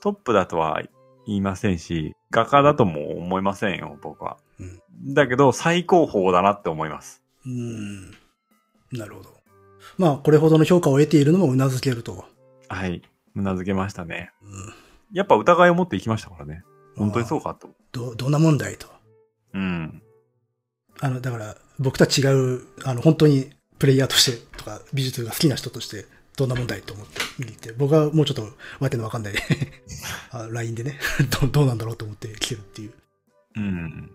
トップだとは言いませんし、画家だとも思いませんよ、僕は。うんだけど、最高峰だなって思います。うん。なるほど。まあこれほどの評価を得ているのも頷けると。はい。うなずけましたね。うん。やっぱ疑いを持っていきましたからね。本当にそうかと。ど、どんな問題と。ううん。あの、だから、僕とは違う、あの、本当にプレイヤーとしてとか、美術が好きな人として、どんな問題と思って見に行って、僕はもうちょっとわけのわかんない *laughs* あ LINE でね *laughs* ど、どうなんだろうと思って来てるっていう。うん。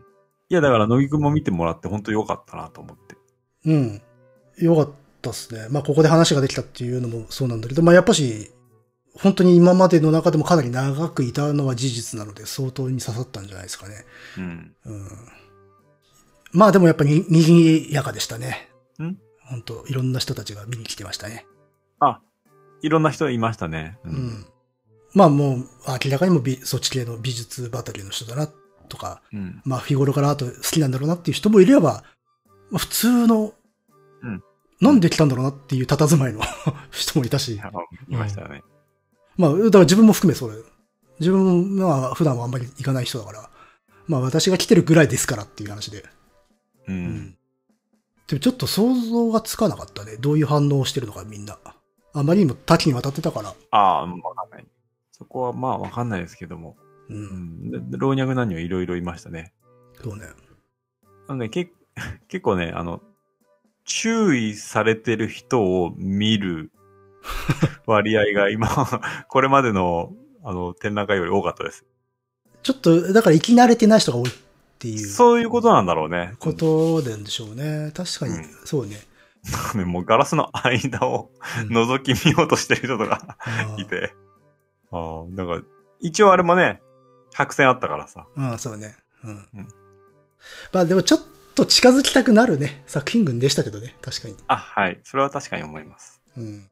いや、だから、乃木くんも見てもらって本当良かったなと思って。うん。よかったっすね。まあ、ここで話ができたっていうのもそうなんだけど、まあ、やっぱし、本当に今までの中でもかなり長くいたのは事実なので、相当に刺さったんじゃないですかね。うん。うん。まあ、でもやっぱり、にぎやかでしたね。ん本当いろんな人たちが見に来てましたね。あ、いろんな人いましたね。うう。ん。まあもう、明らかにも美そっち系の美術畑の人だな、とか、うん。まあ日頃からアート好きなんだろうなっていう人もいれば、まあ普通の、うんなんで来たんだろうなっていう佇まいの *laughs* 人もいたし、あいましたね。まあ、だから自分も含めそれ。自分は普段はあんまり行かない人だから、まあ私が来てるぐらいですからっていう話で。う。。うんでもちょっと想像がつかなかったね。どういう反応をしてるのかみんな。あまりにも多岐にわたってたから。ああ、うんわかんない。そこはまあわかんないですけども。う。うんん。で老若男女いろいろいましたね。そうね。なので、け *laughs* 結構ね、あの、注意されてる人を見る *laughs* 割合が今、これまでの、あの、展覧会より多かったです。ちょっと、だから生き慣れてない人が多いっていうそういうことなんだろうね。ことなんでしょうね。確かに、うんそうね。ね *laughs* もうガラスの間をうん覗き見ようとしてる人とかあいて。ああ、だから、一応あれもね、白線あったからさ。あああそうね。うん。うんまあでもちょっと近づきたくなるね、作品群でしたけどね。確かに。あ、はい。それは確かに思います。うん。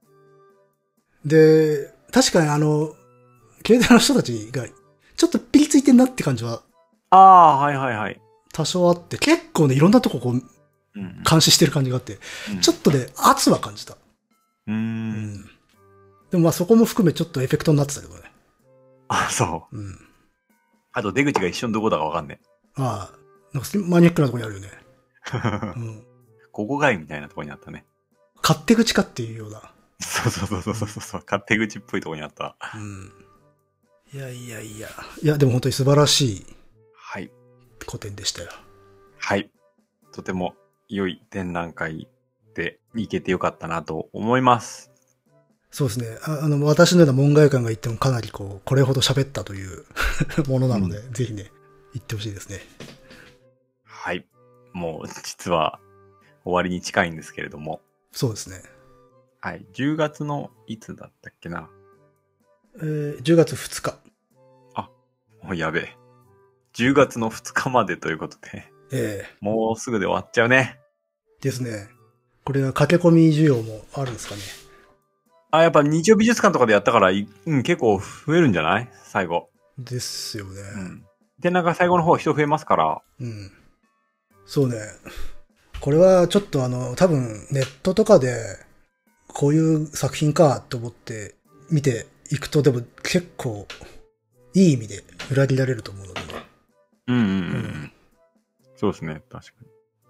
で、確かにあの、経済の人たちが、ちょっとピリついてんなって感じはああ、はいはいはい。多少あって、結構ね、いろんなとここう、うん。監視してる感じがあって、うんちょっとね、圧は感じた。うん。ん。でもまあそこも含めちょっとエフェクトになってたけどね。あ、そう。うん。あと出口が一瞬どこだかわかんねああ、なんかマニアックなとこにあるよね。え。*laughs* うん。ここがいみたいなとこにあったね。勝手口かっていうような。そうそうそうそうそうそう。勝手口っぽいとこにあった。うん。いやいやいや。いや、でも本当に素晴らしいはい。古典でしたよ。はい。とても良い展覧会で行けてよかったなと思います。そうですね。ああの、私のような門外観が言ってもかなりこう、これほど喋ったという *laughs* ものなので、ぜひね、言ってほしいですね。はい。もう実は終わりに近いんですけれども。そうですね。はい。10月のいつだったっけな？えー、10月2日。もうやべえ。10月の2日までということで、ええもうすぐで終わっちゃうね。ですね。これは駆け込み需要もあるんですかね。あ、やっぱ日曜美術館とかでやったから、いうん、結構増えるんじゃない？最後。ですよね。うん。展覧会最後の方人増えますから。うん。そうね。これはちょっとあの、多分ネットとかで、こういう作品かと思って見ていくと、でも結構、いい意味で裏切られると思うのでね。うんうんうん。うんそうですね。確か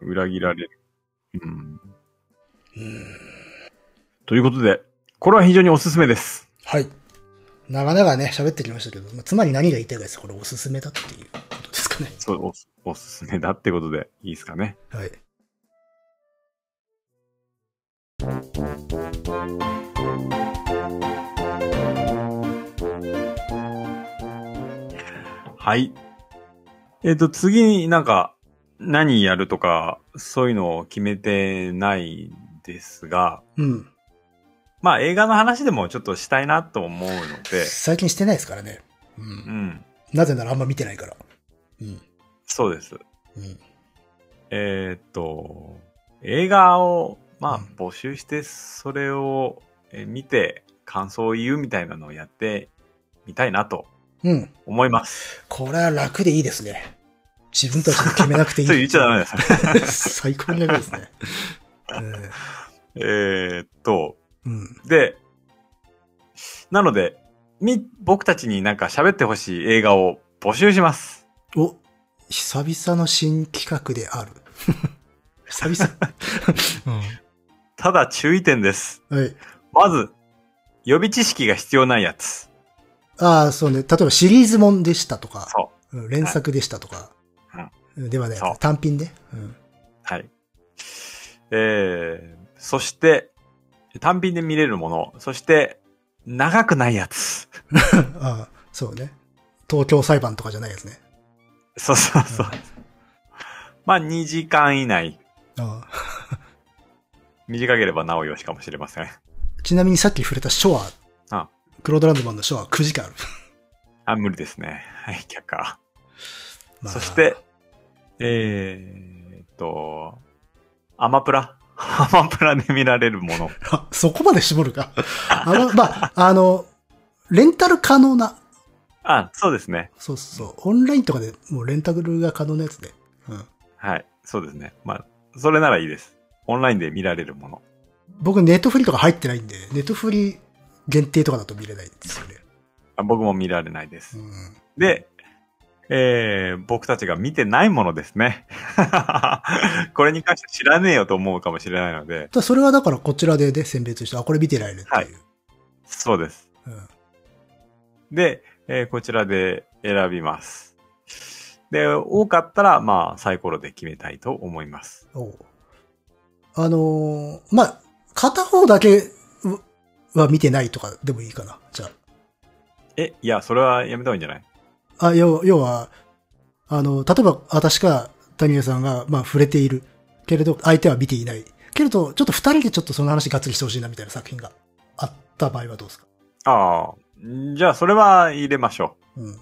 に。裏切られる。うん。うん。ということで、これは非常におすすめです。はい。長々ね、喋ってきましたけど、まあ、つまり何が言いたいかですこれおすすめだっていうことですかね。そう、おすおすすめだってことでいいですかね。はい。はい。えっ、と、次になんか、何やるとか、そういうのを決めてないですが、うん。まあ映画の話でもちょっとしたいなと思うので、最近してないですからね。う。うんん。なぜならあんま見てないから。うん。そうです。うん。えーっと、映画を、まあうん、募集して、それをえー見て、感想を言うみたいなのをやってみたいなとうん。思います。これは楽でいいですね。自分たちで決めなくていい。*laughs* それ言っちゃダメです。最高に楽ですね。え *laughs* えーっと、ーうん。で、なので、み、僕たちになんか喋ってほしい映画を募集します。お、久々の新企画である。*laughs* 久々。ただ注意点です。うん。はい。まず、予備知識が必要ないやつ。ああ、そうね。例えばシリーズもんでしたとか、そうん連作でしたとか、うんではね単品ね。うん。はい。えー、そして、単品で見れるもの、そして、長くないやつ。あ *laughs* あ、そうね。東京裁判とかじゃないやつね。そうそうそう。まあ、2時間以内。ああ *laughs* 短ければなおよしかもしれません。ちなみにさっき触れたショア。あクロードランドマンのショアは9時間ある。あ、無理ですね。はい、却下。まあそして、えーっと、アマプラ？*laughs* アマプラで見られるもの。あ、そこまで絞るか。あの、まあ、あの、レンタル可能な。あ、そうですね。そうそう。オンラインとかでもうレンタルが可能なやつで。うん。はい、そうですね。まあ、それならいいです。オンラインで見られるもの。僕ネットフリとか入ってないんで、ネットフリ限定とかだと見れないんですよね。あ僕も見られないです。うん。で、えー、僕たちが見てないものですね。*laughs* これに関して知らねえよと思うかもしれないので、それはだからこちらでね、選別して、あ、これ見てないねっていう。はいそうです。うん。で、えーこちらで選びます。で、多かったら、まあ、サイコロで決めたいと思います。おうあのーまあ、片方だけは見てないとかでもいいかな。じゃあ。え、いや、それはやめた方がいいんじゃない？あ、要要は、あの、例えば私か谷江さんが、まあ、触れている。けれど、相手は見ていない。けれど、ちょっと二人でちょっとその話がっつりしてほしいなみたいな作品があった場合はどうですか？ああ、じゃあ、それは入れましょうん。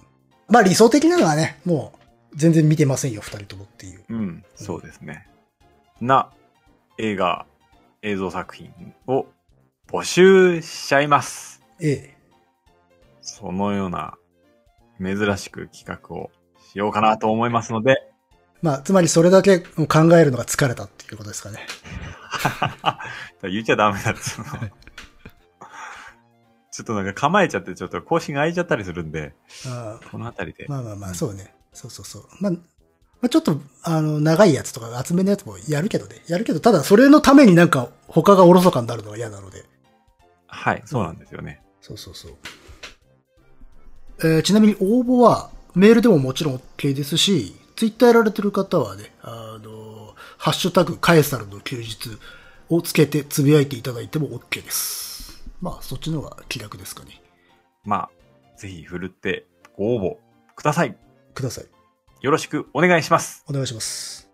まあ、理想的なのはね、もう、全然見てませんよ、二人ともっていう。う。うん、そうですね。な、映画、映像作品を募集しちゃいます。ええ。そのような珍しく企画をしようかなと思いますので、まあ、つまりそれだけ考えるのが疲れたっていうことですかね。*laughs* 言っちゃダメだっの。*laughs* ちょっとなんか構えちゃって、ちょっと更新が空いちゃったりするんで、あこのあたりで。まあまあまあ、そうね。そうそうそう。まあ、まあ、ちょっと、あの、長いやつとか厚めのやつもやるけどね。やるけど、ただそれのためになんか他がおろそかになるのが嫌なので。はい、そうなんですよね。そうそうそう。えーちなみに応募はメールでももちろん OK ですし、ツイッターやられてる方はね、あの、ハッシュタグカエサルの休日をつけてつぶやいていただいても OK です。まあ、そっちの方が気楽ですかね。まあ、ぜひ振るってご応募ください。ください。よろしくお願いします。お願いします。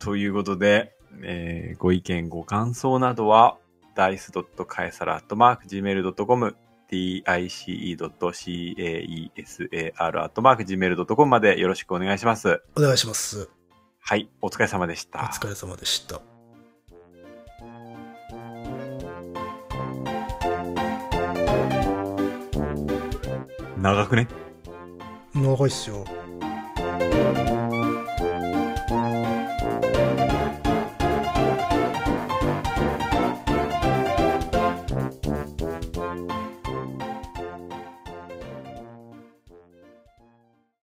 ということで、えーご意見、ご感想などは、dice.caesar.gmail.com dice.caesar.gmail.com までよろしくお願いします。お願いします。はい、お疲れ様でしおた。疲れ様でした。長くね？長いっすよ。